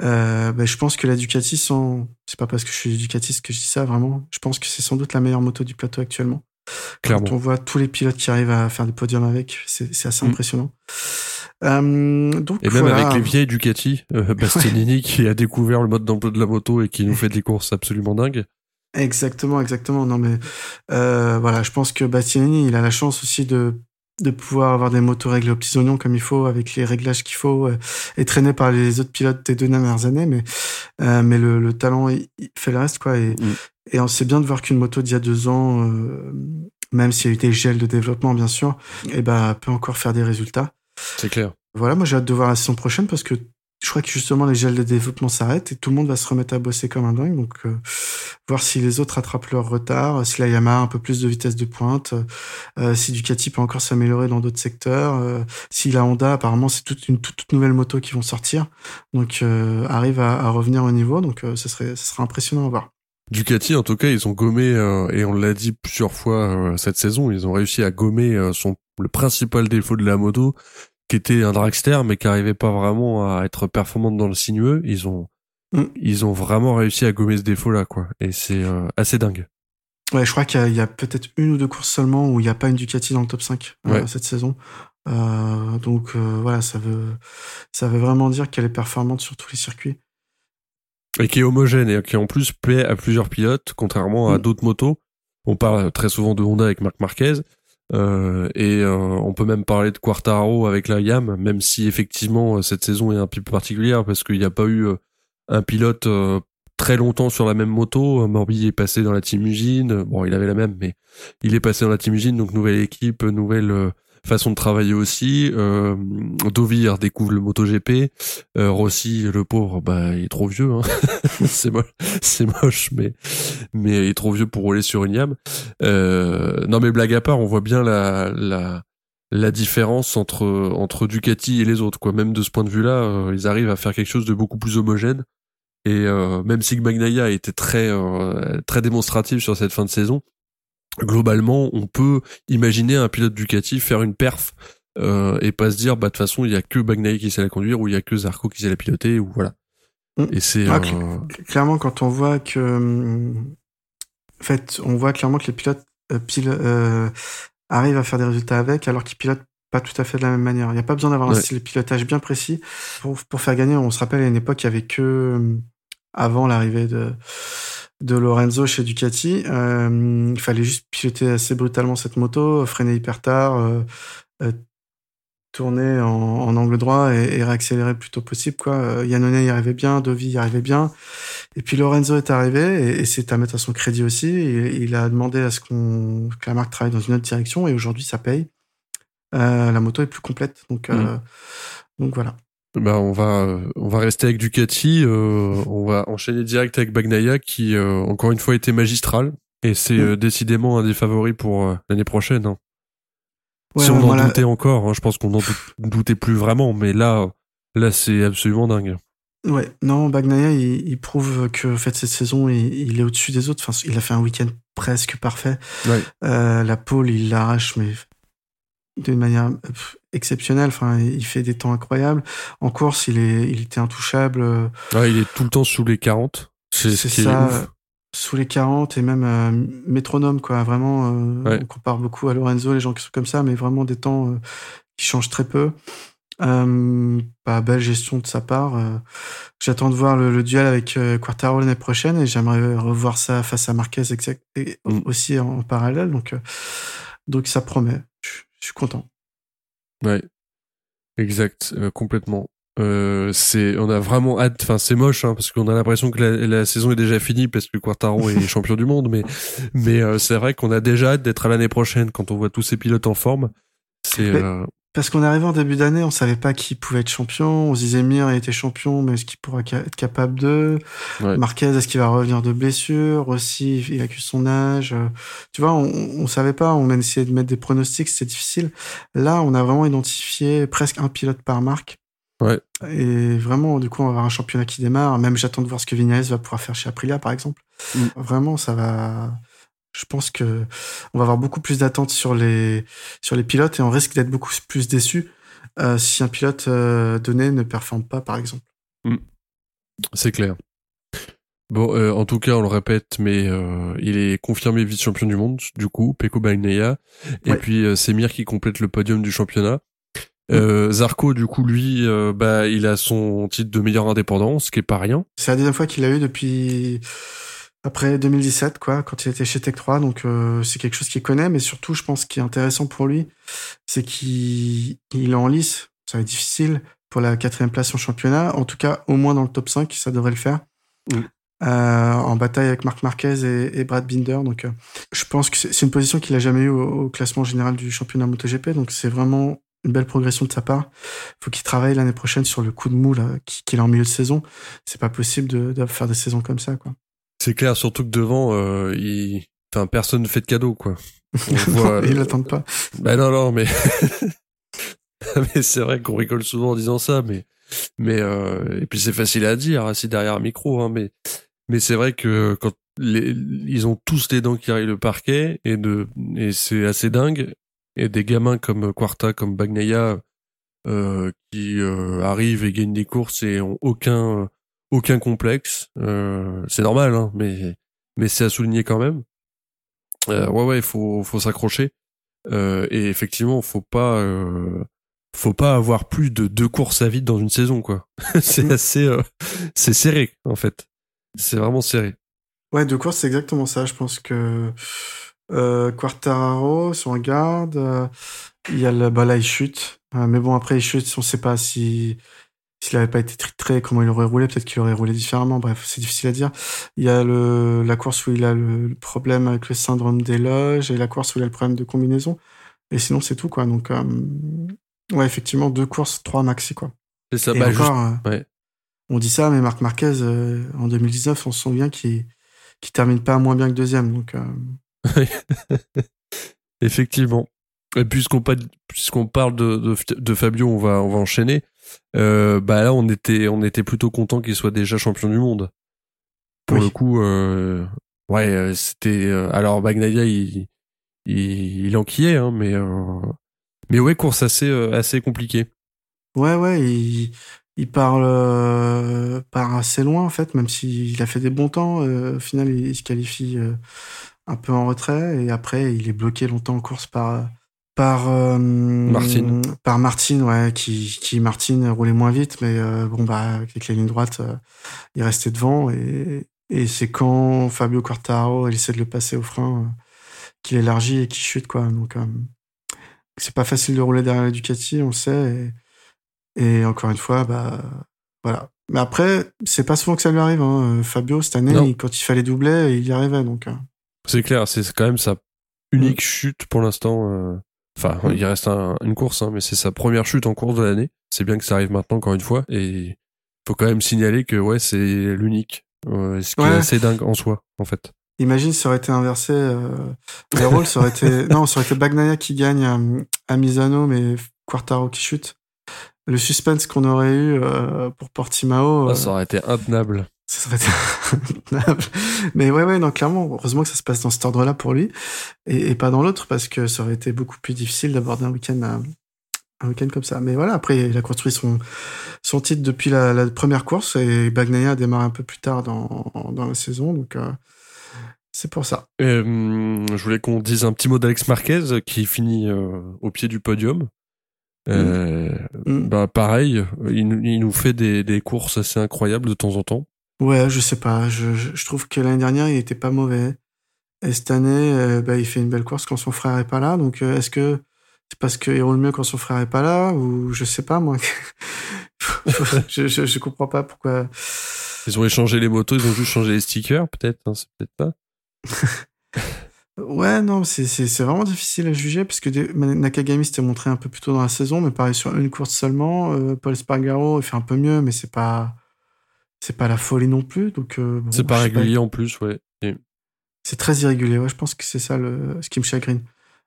Euh, ben, je pense que la Ducati, sans... c'est pas parce que je suis Ducatiste que je dis ça vraiment. Je pense que c'est sans doute la meilleure moto du plateau actuellement. Clairement. Quand on voit tous les pilotes qui arrivent à faire des podiums avec, c'est c'est assez Mm. impressionnant. Euh, donc Et même voilà. avec les vieilles Ducati, euh, Bastianini [laughs] qui a découvert le mode d'emploi de la moto et qui nous fait des courses absolument dingues. Exactement, exactement. Non mais euh, voilà, je pense que Bastianini, il a la chance aussi de de pouvoir avoir des motos réglées aux petits oignons comme il faut, avec les réglages qu'il faut, euh, et traîné par les autres pilotes des deux dernières années. Mais euh, mais le, le talent, il, il fait le reste quoi. Et, Mm. et on sait bien de voir qu'une moto d'il y a deux ans, euh, même s'il y a eu des gels de développement bien sûr, et ben peut encore faire des résultats. C'est clair. Voilà, moi j'ai hâte de voir la saison prochaine parce que je crois que justement les gels de développement s'arrêtent et tout le monde va se remettre à bosser comme un dingue. Donc euh, voir si les autres rattrapent leur retard, si la Yamaha a un peu plus de vitesse de pointe, euh, si Ducati peut encore s'améliorer dans d'autres secteurs, euh, si la Honda apparemment c'est toute une toute, nouvelle moto qui vont sortir, donc euh, arrive à, à revenir au niveau. Donc euh, ce serait ce sera impressionnant à voir. Ducati, en tout cas, ils ont gommé, euh, et on l'a dit plusieurs fois euh, cette saison, ils ont réussi à gommer euh, son, le principal défaut de la moto, qui était un dragster, mais qui arrivait pas vraiment à être performante dans le sinueux. Ils ont, Mm. ils ont vraiment réussi à gommer ce défaut-là, quoi. Et c'est euh, assez dingue. Ouais, je crois qu'il y a, peut-être une ou deux courses seulement où il n'y a pas une Ducati dans le top 5 euh, cette saison. Euh, donc euh, voilà, ça veut, ça veut vraiment dire qu'elle est performante sur tous les circuits. Et qui est homogène et qui en plus plaît à plusieurs pilotes, contrairement à Mm. d'autres motos. On parle très souvent de Honda avec Marc Marquez. Euh, et euh, on peut même parler de Quartaro avec la Yam, même si effectivement euh, cette saison est un peu particulière parce qu'il n'y a pas eu euh, un pilote euh, très longtemps sur la même moto. Morbi est passé dans la team usine. Bon, il avait la même, mais il est passé dans la team usine, donc nouvelle équipe, nouvelle façon de travailler aussi. Euh, Dovi redécouvre le MotoGP. Euh, Rossi, le pauvre, bah il est trop vieux. Hein. [laughs] c'est moche, c'est moche, mais mais il est trop vieux pour rouler sur une Yam. Euh, non, mais blague à part, on voit bien la la la différence entre entre Ducati et les autres quoi. Même de ce point de vue-là, euh, ils arrivent à faire quelque chose de beaucoup plus homogène. Et euh, même si Bagnaia a été très euh, très démonstratif sur cette fin de saison, globalement, on peut imaginer un pilote Ducati faire une perf euh, et pas se dire bah de toute façon il y a que Bagnaia qui sait la conduire ou il y a que Zarco qui sait la piloter ou voilà. Mm. Et c'est Ah, euh, Clairement, quand on voit que, hum, en fait, on voit clairement que les pilotes euh, euh, arrivent à faire des résultats avec, alors qu'ils pilotent pas tout à fait de la même manière. Il n'y a pas besoin d'avoir un style de pilotage bien précis pour, pour faire gagner. On se rappelle à une époque, il y avait que hum, avant l'arrivée de de Lorenzo chez Ducati, euh, il fallait juste piloter assez brutalement cette moto, freiner hyper tard, euh, euh, tourner en, en angle droit et, et réaccélérer le plus tôt possible. Quoi. Euh, Yannone y arrivait bien, Dovi y arrivait bien. Et puis Lorenzo est arrivé, et, et c'est à mettre à son crédit aussi. Et, il a demandé à ce qu'on que la marque travaille dans une autre direction, et aujourd'hui ça paye. Euh, la moto est plus complète, donc euh, donc voilà. Bah on va on va rester avec Ducati, euh, on va enchaîner direct avec Bagnaia qui encore une fois était magistral et c'est Mm. décidément un des favoris pour l'année prochaine. hein. Ouais, si on ouais, en voilà. doutait encore, hein, je pense qu'on en [laughs] doutait plus vraiment, mais là là c'est absolument dingue. Ouais, non, Bagnaia, il, il prouve que en fait cette saison, il, il est au-dessus des autres. Enfin, il a fait un week-end presque parfait. Ouais. Euh, la pole, il l'arrache, mais d'une manière exceptionnelle. Enfin, il fait des temps incroyables. En course, il est, il était intouchable. Ouais, il est tout le temps sous les 40. C'est ce qui est ça. ouf. Sous les 40 et même euh, métronome, quoi. Vraiment, euh, Ouais. on compare beaucoup à Lorenzo, les gens qui sont comme ça, mais vraiment des temps euh, qui changent très peu. Euh, bah, belle gestion de sa part. euh. J'attends de voir le, le duel avec euh, Quartaro l'année prochaine et j'aimerais revoir ça face à Marquez exact, et Mm. aussi en, en parallèle. Donc, euh, donc ça promet. Je je suis content. Ouais, exact, euh, complètement. Euh, c'est, on a vraiment hâte. Enfin, c'est moche hein, parce qu'on a l'impression que la, la saison est déjà finie parce que Quartaro est [laughs] champion du monde, mais mais euh, c'est vrai qu'on a déjà hâte d'être à l'année prochaine quand on voit tous ces pilotes en forme. C'est euh, Parce qu'on est arrivé en début d'année, on savait pas qui pouvait être champion. On se disait Mir, était champion, mais est-ce qu'il pourra être capable de? Ouais. Marquez, est-ce qu'il va revenir de blessure? Aussi, il accuse son âge. Euh, Tu vois, on, on savait pas. On a essayé de mettre des pronostics, c'était difficile. Là, on a vraiment identifié presque un pilote par marque. Ouais. Et vraiment, du coup, on va avoir un championnat qui démarre. Même j'attends de voir ce que Vignales va pouvoir faire chez Aprilia, par exemple. Mm. Vraiment, ça va. Je pense que on va avoir beaucoup plus d'attentes sur les sur les pilotes et on risque d'être beaucoup plus déçu euh, si un pilote euh, donné ne performe pas, par exemple. C'est clair. Bon, euh, en tout cas, on le répète, mais euh, il est confirmé vice-champion du monde, du coup, Peko Bagnaia. Et puis, euh, c'est Mir qui complète le podium du championnat. Euh, Zarco, du coup, lui, euh, bah, il a son titre de meilleur indépendant, ce qui est pas rien. C'est la deuxième fois qu'il l'a eu depuis après 2017, quoi, quand il était chez Tech 3. Donc euh, c'est quelque chose qu'il connaît, mais surtout, je pense, qui est intéressant pour lui, c'est qu'il il est en lice. Ça va être difficile pour la quatrième place en championnat. En tout cas, au moins dans le top 5, ça devrait le faire. Mm. Euh, en bataille avec Marc Marquez et, et Brad Binder. Donc, euh, je pense que c'est c'est une position qu'il a jamais eue au, au classement général du championnat MotoGP. Donc, c'est vraiment une belle progression de sa part. Faut qu'il travaille l'année prochaine sur le coup de mou qu'il a en milieu de saison. C'est pas possible de, de faire des saisons comme ça, quoi. C'est clair, surtout que devant, euh, il... enfin, personne ne fait de cadeau, quoi. On [laughs] voit, Ils l'attendent pas. Bah non, non, mais [laughs] mais c'est vrai qu'on rigole souvent en disant ça, mais mais euh, et puis c'est facile à dire assis derrière un micro, hein, mais mais c'est vrai que quand les, ils ont tous les dents qui arrivent le parquet et de et c'est assez dingue et des gamins comme Quarta, comme Bagnaia euh, qui euh, arrivent et gagnent des courses et ont aucun aucun complexe, euh, c'est normal, hein, mais mais c'est à souligner quand même. Euh, ouais ouais, il faut faut s'accrocher. Euh, et effectivement, faut pas, euh, faut pas avoir plus de deux courses à vide dans une saison, quoi. [laughs] c'est Mm. assez, euh, c'est serré en fait. C'est vraiment serré. Ouais, de course, c'est exactement ça. Je pense que euh, Quartararo, si on regarde, euh, il y a le, bah là, il chute. Euh, mais bon, après, il chute, on sait pas si s'il avait pas été titré, comment il aurait roulé. Peut-être qu'il aurait roulé différemment. Bref, c'est difficile à dire. Il y a le, la course où il a le, le problème avec le syndrome des loges et la course où il a le problème de combinaison. Et sinon, c'est tout, quoi. Donc, euh, ouais, effectivement, deux courses, trois maxi, quoi. C'est ça. Et bah, encore, euh, ouais. on dit ça, mais Marc Marquez, euh, en 2019, on se souvient qu'il qu'il termine pas moins bien que deuxième. Donc, euh, [laughs] effectivement. Et puisqu'on pa- puisqu'on parle de, de, de Fabio, on va, on va enchaîner. Euh, bah là, on était, on était plutôt content qu'il soit déjà champion du monde. Pour Oui. le coup, euh, ouais, euh, c'était. euh, alors Bagnaia, il, il, il enquillait, hein, mais, euh, mais ouais, course assez, assez compliquée. ouais, ouais, il, il part, euh, part assez loin, en fait, même s'il a fait des bons temps. euh, au final, il, il se qualifie euh, un peu en retrait. Et après, il est bloqué longtemps en course par. Par euh, Martin. Par Martin, ouais, qui, qui Martin roulait moins vite, mais euh, bon, bah, avec la ligne droite, euh, il restait devant. Et, et c'est quand Fabio Quartararo il essaie de le passer au frein qu'il élargit et qu'il chute, quoi. Donc, c'est pas facile de rouler derrière la Ducati, on le sait. Et, et encore une fois, bah, voilà. Mais après, c'est pas souvent que ça lui arrive. Hein. Fabio, cette année, il- quand il fallait doubler, il y arrivait. Donc, C'est clair, c'est quand même sa unique chute pour l'instant. euh, Enfin, Mm. il reste un- une course, hein, mais c'est sa première chute en course de l'année. C'est bien que ça arrive maintenant encore une fois. Et faut quand même signaler que ouais, c'est l'unique. Euh, ce qui Ouais. est assez dingue en soi, en fait. imagine, ça aurait été inversé. Euh, les rôles, ça aurait été. [laughs] Non, ça aurait été Bagnaia qui gagne à, à Misano, mais Quartaro qui chute. Le suspense qu'on aurait eu euh, pour Portimao. Ah, euh, ça aurait été intenable. Ça serait intenable. [laughs] Mais ouais, ouais, non, clairement, heureusement que ça se passe dans cet ordre-là pour lui et, et pas dans l'autre parce que ça aurait été beaucoup plus difficile d'aborder un week-end euh, un week-end comme ça. Mais voilà, après, il a construit son, son titre depuis la, la première course et Bagnaia a démarré un peu plus tard dans, dans la saison, donc euh, c'est pour ça. Euh, je voulais qu'on dise un petit mot d'Alex Marquez qui finit euh, au pied du podium. Euh, Mm. Bah pareil, il, nous- il nous fait des, des courses assez incroyables de temps en temps. Ouais, je sais pas. Je, je, trouve que l'année dernière, il était pas mauvais. Et cette année, euh, bah, il fait une belle course quand son frère est pas là. Donc, euh, est-ce que c'est parce qu'il roule mieux quand son frère est pas là ou je sais pas moi. [laughs] je, je je comprends pas pourquoi. Ils ont échangé les motos, ils ont juste changé les stickers, peut-être. hein, c'est peut-être pas. [laughs] Ouais, non, c'est c'est c'est vraiment difficile à juger parce que des- Nakagami s'était montré un peu plus tôt dans la saison, mais pareil sur une course seulement. Euh, Paul Spargaro, il fait un peu mieux, mais c'est pas c'est pas la folie non plus. Donc euh, bon, C'est pas régulier en plus, ouais. Et- C'est très irrégulier, ouais, je pense que c'est ça le, ce qui me chagrine.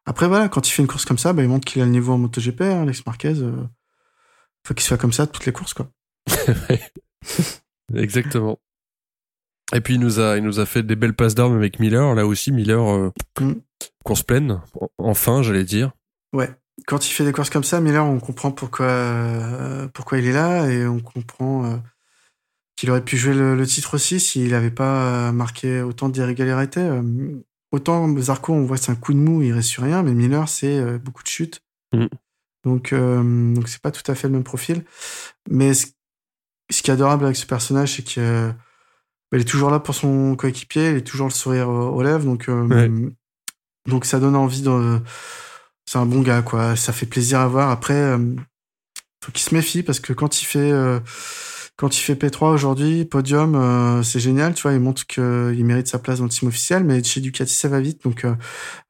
Après, voilà, quand il fait une course comme ça, bah, il montre qu'il a le niveau en MotoGP, hein, Alex Marquez. euh, faut qu'il soit comme ça toutes les courses, quoi. [laughs] [laughs] Exactement. Et puis il nous a, il nous a fait des belles passes d'armes avec Miller. Là aussi, Miller, euh, Mm. course pleine. Enfin, j'allais dire. Ouais. Quand il fait des courses comme ça, Miller, on comprend pourquoi, euh, pourquoi il est là et on comprend euh, qu'il aurait pu jouer le, le titre aussi s'il n'avait pas euh, marqué autant d'irrégularités. Euh, autant Zarco, on voit c'est un coup de mou, il reste sur rien, mais Miller, c'est euh, beaucoup de chutes. Mhm. Donc, euh, donc c'est pas tout à fait le même profil. Mais ce, ce qui est adorable avec ce personnage, c'est qu'il est toujours là pour son coéquipier, il est toujours le sourire aux, lèvres, donc euh, Ouais. donc ça donne envie de. C'est un bon gars, quoi. Ça fait plaisir à voir. Après, faut qu'il se méfie parce que quand il fait quand il fait P3 aujourd'hui, podium, euh, c'est génial, tu vois. Il montre qu'il mérite sa place dans le team officiel, mais chez Ducati ça va vite. Donc euh,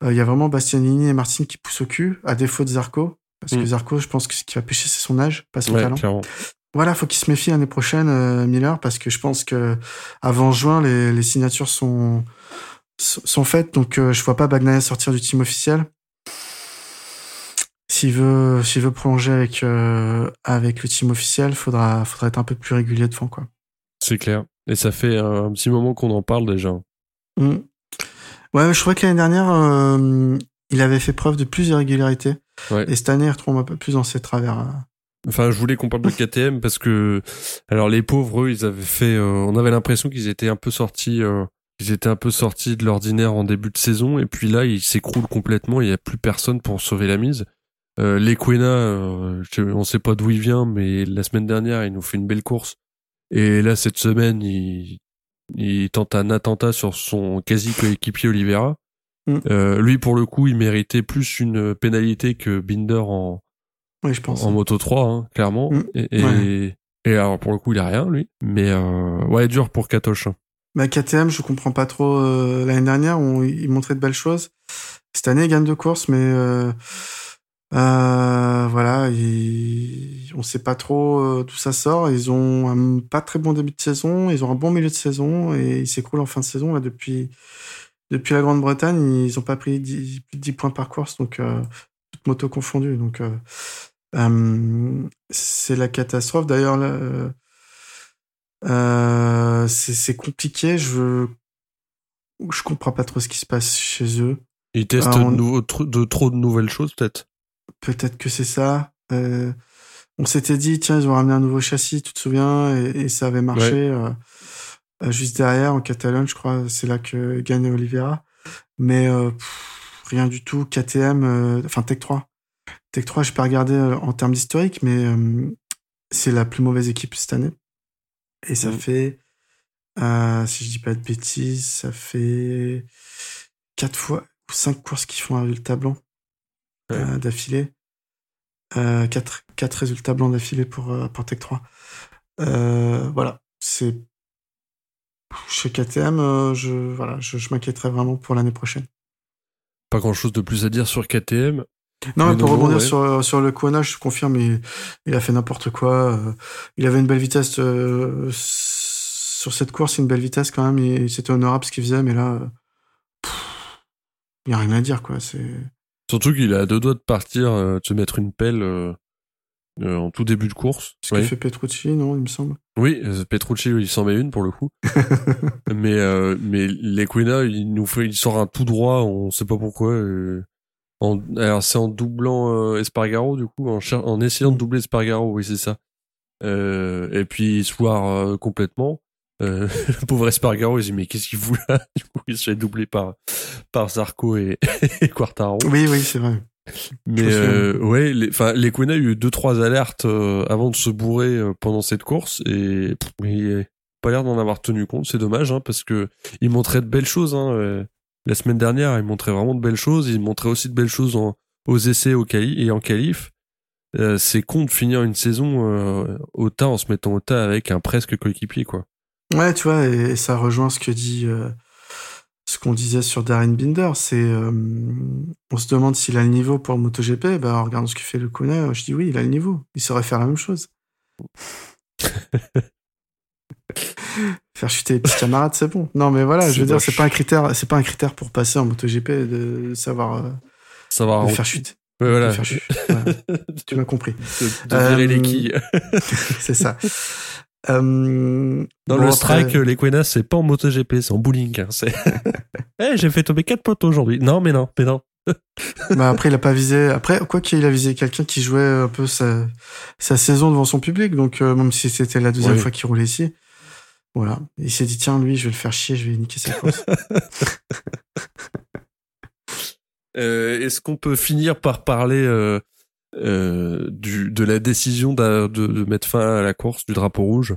euh, il y a vraiment Bastianini et Martin qui poussent au cul, à défaut de Zarco. Parce que Mm. Zarco, je pense que ce qui va pêcher, c'est son âge, pas son Ouais, talent. clairement. Voilà, faut qu'il se méfie l'année prochaine, euh, Miller, parce que je pense que avant juin, les, les signatures sont sont faites, donc je vois pas Bagnaia sortir du team officiel. S'il veut, s'il veut prolonger avec euh, avec le team officiel, faudra faudra être un peu plus régulier devant quoi. C'est clair. Et ça fait un, petit moment qu'on en parle déjà. Mm. Ouais, je trouvais que l'année dernière, euh, il avait fait preuve de plus d'irrégularité. Ouais. Et cette année, il retombe un peu plus dans ses travers. euh. Enfin, je voulais qu'on parle de [laughs] KTM parce que, alors les pauvres, eux, ils avaient fait, euh, on avait l'impression qu'ils étaient un peu sortis, euh, ils étaient un peu sortis de l'ordinaire en début de saison, et puis là, ils s'écroulent complètement. Il y a plus personne pour sauver la mise. Euh, L'Equena, euh, je- on sait pas d'où il vient, mais la semaine dernière, il nous fait une belle course. Et là, cette semaine, il, il tente un attentat sur son quasi coéquipier Oliveira. Mm. Euh, lui, pour le coup, il méritait plus une pénalité que Binder en, Oui, je pense. en moto 3, hein, clairement. Mm. Et, et, Ouais. et alors, pour le coup, il a rien, lui. Mais euh, ouais, dur pour Katoche. hein. Bah, KTM, je comprends pas trop. euh, L'année dernière, on, il montrait de belles choses. Cette année, il gagne de course, mais euh, voilà, il, on sait pas trop euh, d'où ça sort. Ils ont un pas très bon début de saison, ils ont un bon milieu de saison et ils s'écroulent en fin de saison. Là, depuis depuis la Grande-Bretagne, ils ont pas pris 10, plus de 10 points par course, donc euh, toutes motos confondues. Donc euh, euh, c'est la catastrophe. D'ailleurs, là, euh, c'est compliqué. Je je comprends pas trop ce qui se passe chez eux. Il teste Ah, on- de, nouveaux tr- de trop de nouvelles choses, peut-être? Peut-être que c'est ça. Euh, on s'était dit tiens ils ont ramené un nouveau châssis, tu te souviens, et, et ça avait marché. euh, euh, juste derrière en Catalogne, je crois, c'est là que gagne Oliveira. Mais euh, pff, rien du tout. KTM, euh, enfin Tech 3. Tech 3, je peux regarder en termes d'historique, mais euh, c'est la plus mauvaise équipe cette année. Et ça Mhm. fait, euh, si je dis pas de bêtises, ça fait quatre fois ou cinq courses qui font un résultat blanc Ouais. euh, d'affilée. Euh, quatre, quatre résultats blancs d'affilée pour, euh, pour Tech 3. Euh, voilà, c'est chez KTM, euh, je, voilà, je, je m'inquiéterais vraiment pour l'année prochaine. Pas grand chose de plus à dire sur KTM. Non, Mais pour rebondir ouais. sur, sur le Kona, je confirme, il, il a fait n'importe quoi. euh, il avait une belle vitesse euh, sur cette course, une belle vitesse quand même. et C'était honorable ce qu'il faisait, mais là, euh, il n'y a rien à dire, quoi. C'est Surtout qu'il a deux doigts de partir, euh, de se mettre une pelle euh, euh, en tout début de course. ce Oui. que fait Petrucci, non, il me semble. Oui, euh, Petrucci, il s'en met une pour le coup. [laughs] mais euh, mais l'Equina, il nous fait, il sort un tout droit, on sait pas pourquoi. en, alors c'est en doublant Espargaro du coup, en, essayant de doubler Espargaro, oui c'est ça. Euh, et puis il se foire complètement. Euh, [laughs] le pauvre Espargaro, il dit mais qu'est-ce qu'il fout là? [laughs] Du coup, il se fait doubler par par Zarco et, [laughs] et Quartaro. Oui, oui, c'est vrai. Mais euh, ouais, les, enfin, les Quena a eu deux trois alertes euh, avant de se bourrer euh, pendant cette course et pff, il a pas l'air d'en avoir tenu compte. C'est dommage hein, parce que il montrait de belles choses. Hein, euh, la semaine dernière, il montrait vraiment de belles choses. Il montrait aussi de belles choses en, aux essais au quali et en qualif. Euh, c'est con de finir une saison euh, au tas en se mettant au tas avec un presque coéquipier quoi. Ouais, tu vois, et, et ça rejoint ce que dit, euh, ce qu'on disait sur Darren Binder. C'est, euh, on se demande s'il a le niveau pour le MotoGP. Bah, en regardant ce que fait le Kona, je dis oui, il a le niveau. Il saurait faire la même chose. [laughs] faire chuter les petits camarades, c'est bon. Non, mais voilà, je veux dire, c'est pas un critère, c'est pas un critère pour passer en MotoGP de savoir euh, de faire chuter. voilà. [laughs] tu m'as compris. De, virer les quilles. [laughs] c'est ça. Euh, Dans le strike, les Quenas, c'est pas en MotoGP, c'est en bowling. Hein, hey, [laughs] j'ai fait tomber quatre potes aujourd'hui. Non, mais non, mais non. [laughs] bah après, il a pas visé. Après, quoi qu'il a visé quelqu'un qui jouait un peu sa, sa saison devant son public. Donc, euh, même si c'était la deuxième fois qu'il roulait ici, voilà. Il s'est dit, tiens, lui, je vais le faire chier, je vais niquer sa course. [laughs] euh, Est-ce qu'on peut finir par parler euh, du, de la décision de, de, mettre fin à la course du drapeau rouge.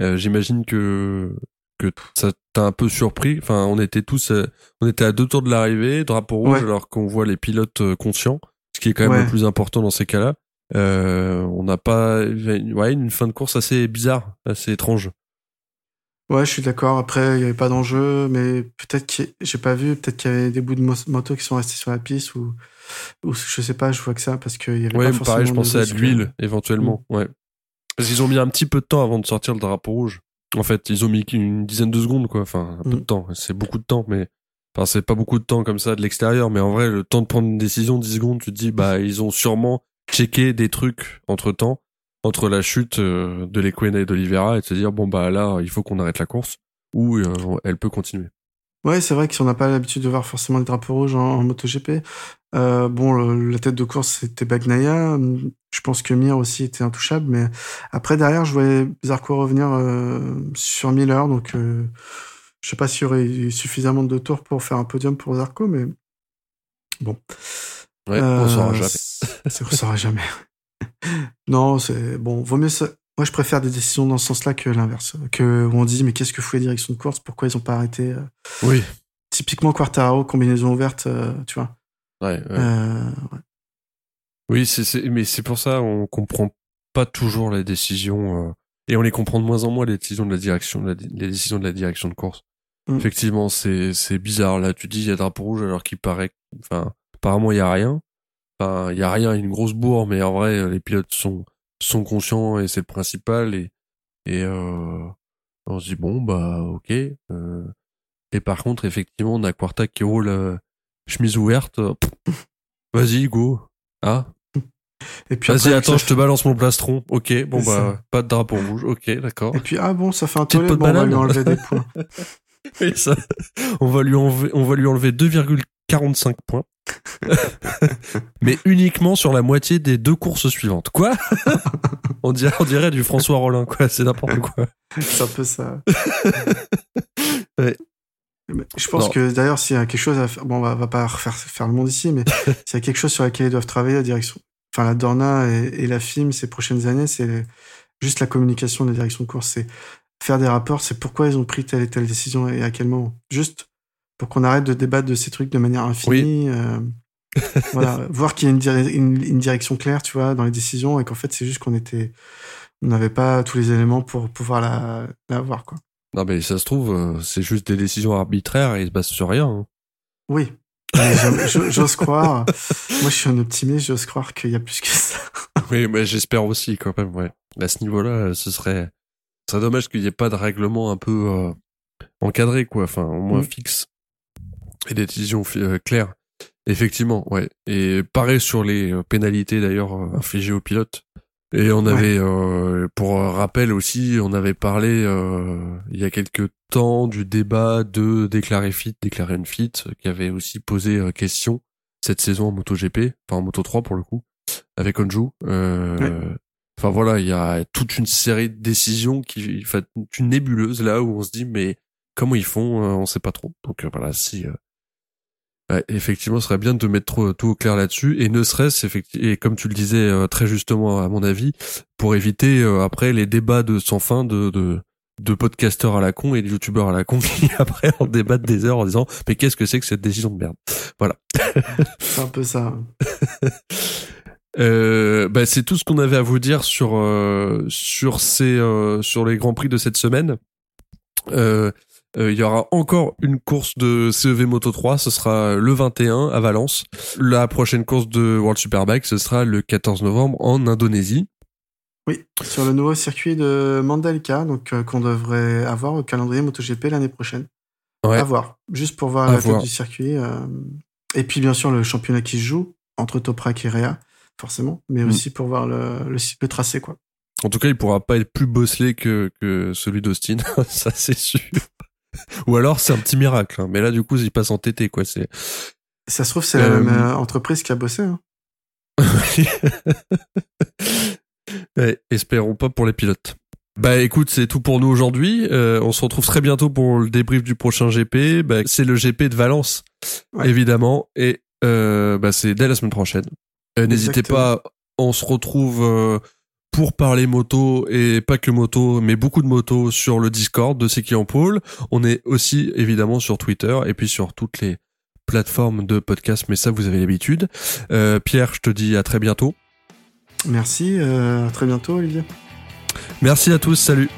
Euh, J'imagine que que ça t'a un peu surpris. Enfin, on était tous, euh, on était à deux tours de l'arrivée, drapeau rouge, alors qu'on voit les pilotes euh, conscients, ce qui est quand même le plus important dans ces cas-là. Euh, on n'a pas, ouais, une fin de course assez bizarre, assez étrange. Ouais, je suis d'accord. Après, il n'y avait pas d'enjeu, mais peut-être que j'ai pas vu, peut-être qu'il y avait des bouts de moto qui sont restés sur la piste ou ou je sais pas, je vois que ça parce qu'il y avait ouais, pas pareil, je pensais à de l'huile éventuellement. Mm. Ouais. Parce qu'ils ont mis un petit peu de temps avant de sortir le drapeau rouge. En fait, ils ont mis une dizaine de secondes, quoi. Enfin, un peu de mm. temps. C'est beaucoup de temps, mais enfin, c'est pas beaucoup de temps comme ça de l'extérieur. Mais en vrai, le temps de prendre une décision, 10 secondes, tu te dis, bah, ils ont sûrement checké des trucs entre temps, entre la chute euh, de l'Equena et d'Olivera, et de se dire, bon, bah, là, il faut qu'on arrête la course, ou euh, elle peut continuer. Ouais, c'est vrai que si on n'a pas l'habitude de voir forcément le drapeau rouge en, MotoGP, euh, bon, la tête de course c'était Bagnaia. Je pense que Mir aussi était intouchable, mais après derrière, je voyais Zarco revenir euh, sur Miller, donc euh, je sais pas s'il y aurait eu suffisamment de tours pour faire un podium pour Zarco, mais bon. Ouais, on saura jamais. on saura jamais. [laughs] non, c'est bon. Vaut mieux. Moi, je préfère des décisions dans ce sens-là que l'inverse. Que où on dit, mais qu'est-ce que fout la direction de course? Pourquoi ils ont pas arrêté euh? Oui. Typiquement Quartaro, combinaison ouverte, euh, tu vois. Ouais. Euh, oui, c'est, mais c'est pour ça on comprend pas toujours les décisions et on les comprend de moins en moins les décisions de la direction, les décisions de la direction de course. Mm. Effectivement, c'est c'est bizarre. Là, tu dis il y a drapeau rouge alors qu'il paraît, enfin, apparemment il y a rien. Enfin, il y a rien, une grosse bourre, mais en vrai, les pilotes sont sont conscients et c'est le principal et et euh, on se dit bon bah ok euh, et par contre effectivement on a Quarta qui roule euh, chemise ouverte vas-y go ah et puis vas-y attends je te balance mon plastron. Ok bon bah pas de drapeau rouge. Ok d'accord. Et puis ah bon ça fait un tollé bon, on va lui enlever des points. [laughs] Ça, on va lui enlever on va lui enlever 2,45 points [laughs] mais uniquement sur la moitié des deux courses suivantes. Quoi? [laughs] On, dirait, on dirait du François Rollin, quoi. C'est n'importe quoi. C'est un peu ça. [laughs] Je pense que d'ailleurs, s'il y a quelque chose à faire, bon, on va, va pas refaire faire le monde ici, mais s'il y a quelque chose sur laquelle ils doivent travailler, la direction, enfin, la Dorna et, la FIM ces prochaines années, c'est juste la communication de la direction de course. C'est faire des rapports, c'est pourquoi ils ont pris telle et telle décision et à quel moment. Juste pour qu'on arrête de débattre de ces trucs de manière infinie. Euh, [laughs] voilà, voir qu'il y a une, une, direction claire, tu vois, dans les décisions et qu'en fait, c'est juste qu'on était, on n'avait pas tous les éléments pour pouvoir la, la voir, quoi. Non, mais ça se trouve, euh, c'est juste des décisions arbitraires et ils se basent sur rien. Hein. Oui. J'ose croire. Moi, je suis un optimiste, j'ose croire qu'il y a plus que ça. [laughs] oui, mais j'espère aussi, quand même, ouais. À ce niveau-là, ce serait, ce serait dommage qu'il n'y ait pas de règlement un peu euh, encadré, quoi. Enfin, au moins mm. fixe et des décisions euh, claires. Effectivement, ouais. Et pareil sur les euh, pénalités d'ailleurs euh, infligées aux pilotes. Et on avait, pour rappel aussi, on avait parlé il y a quelques temps du débat de déclarer fit, déclarer une fit, qui avait aussi posé question cette saison en MotoGP, enfin en Moto 3 pour le coup, avec Onju. Enfin voilà, il y a toute une série de décisions qui, enfin, une nébuleuse là où on se dit mais comment ils font, on sait pas trop. Donc voilà, si effectivement, ce serait bien de mettre tout au clair là-dessus, et ne serait-ce et comme tu le disais euh, très justement à mon avis, pour éviter euh, après les débats de sans fin de, de de podcasteurs à la con et de youtubeurs à la con [laughs] qui après en débattent des heures en disant mais qu'est-ce que c'est que cette décision de merde? Voilà. C'est un peu ça. Euh, bah, c'est tout ce qu'on avait à vous dire sur euh, sur ces sur les grands prix de cette semaine. Euh, euh, il y aura encore une course de CEV Moto 3, ce sera le 21 à Valence. La prochaine course de World Superbike, ce sera le 14 novembre en Indonésie. Oui, sur le nouveau circuit de Mandalika, donc euh, qu'on devrait avoir au calendrier MotoGP l'année prochaine. Ouais. À voir, juste pour voir la tête du circuit. Euh, et puis bien sûr le championnat qui se joue, entre Toprak et Réa, forcément, mais Mm. aussi pour voir le, le, le tracé, quoi. En tout cas, il pourra pas être plus bosselé que, que celui d'Austin, [laughs] ça c'est sûr. Ou alors c'est un petit miracle, hein. mais là du coup il passe en TT quoi. C'est Ça se trouve, c'est Euh, la même euh, entreprise qui a bossé. Hein. [laughs] Ouais, espérons pas pour les pilotes. Bah écoute, c'est tout pour nous aujourd'hui. Euh, on se retrouve très bientôt pour le débrief du prochain GP. Bah, c'est le GP de Valence, Ouais. évidemment, et euh, bah, c'est dès la semaine prochaine. Euh, N'hésitez pas, on se retrouve euh, pour parler moto et pas que moto, mais beaucoup de motos sur le Discord de C'est qui en pôle. On est aussi évidemment sur Twitter et puis sur toutes les plateformes de podcast, mais ça vous avez l'habitude. Euh, Pierre, je te dis à très bientôt. Merci, euh, à très bientôt, Olivier. Merci à tous, salut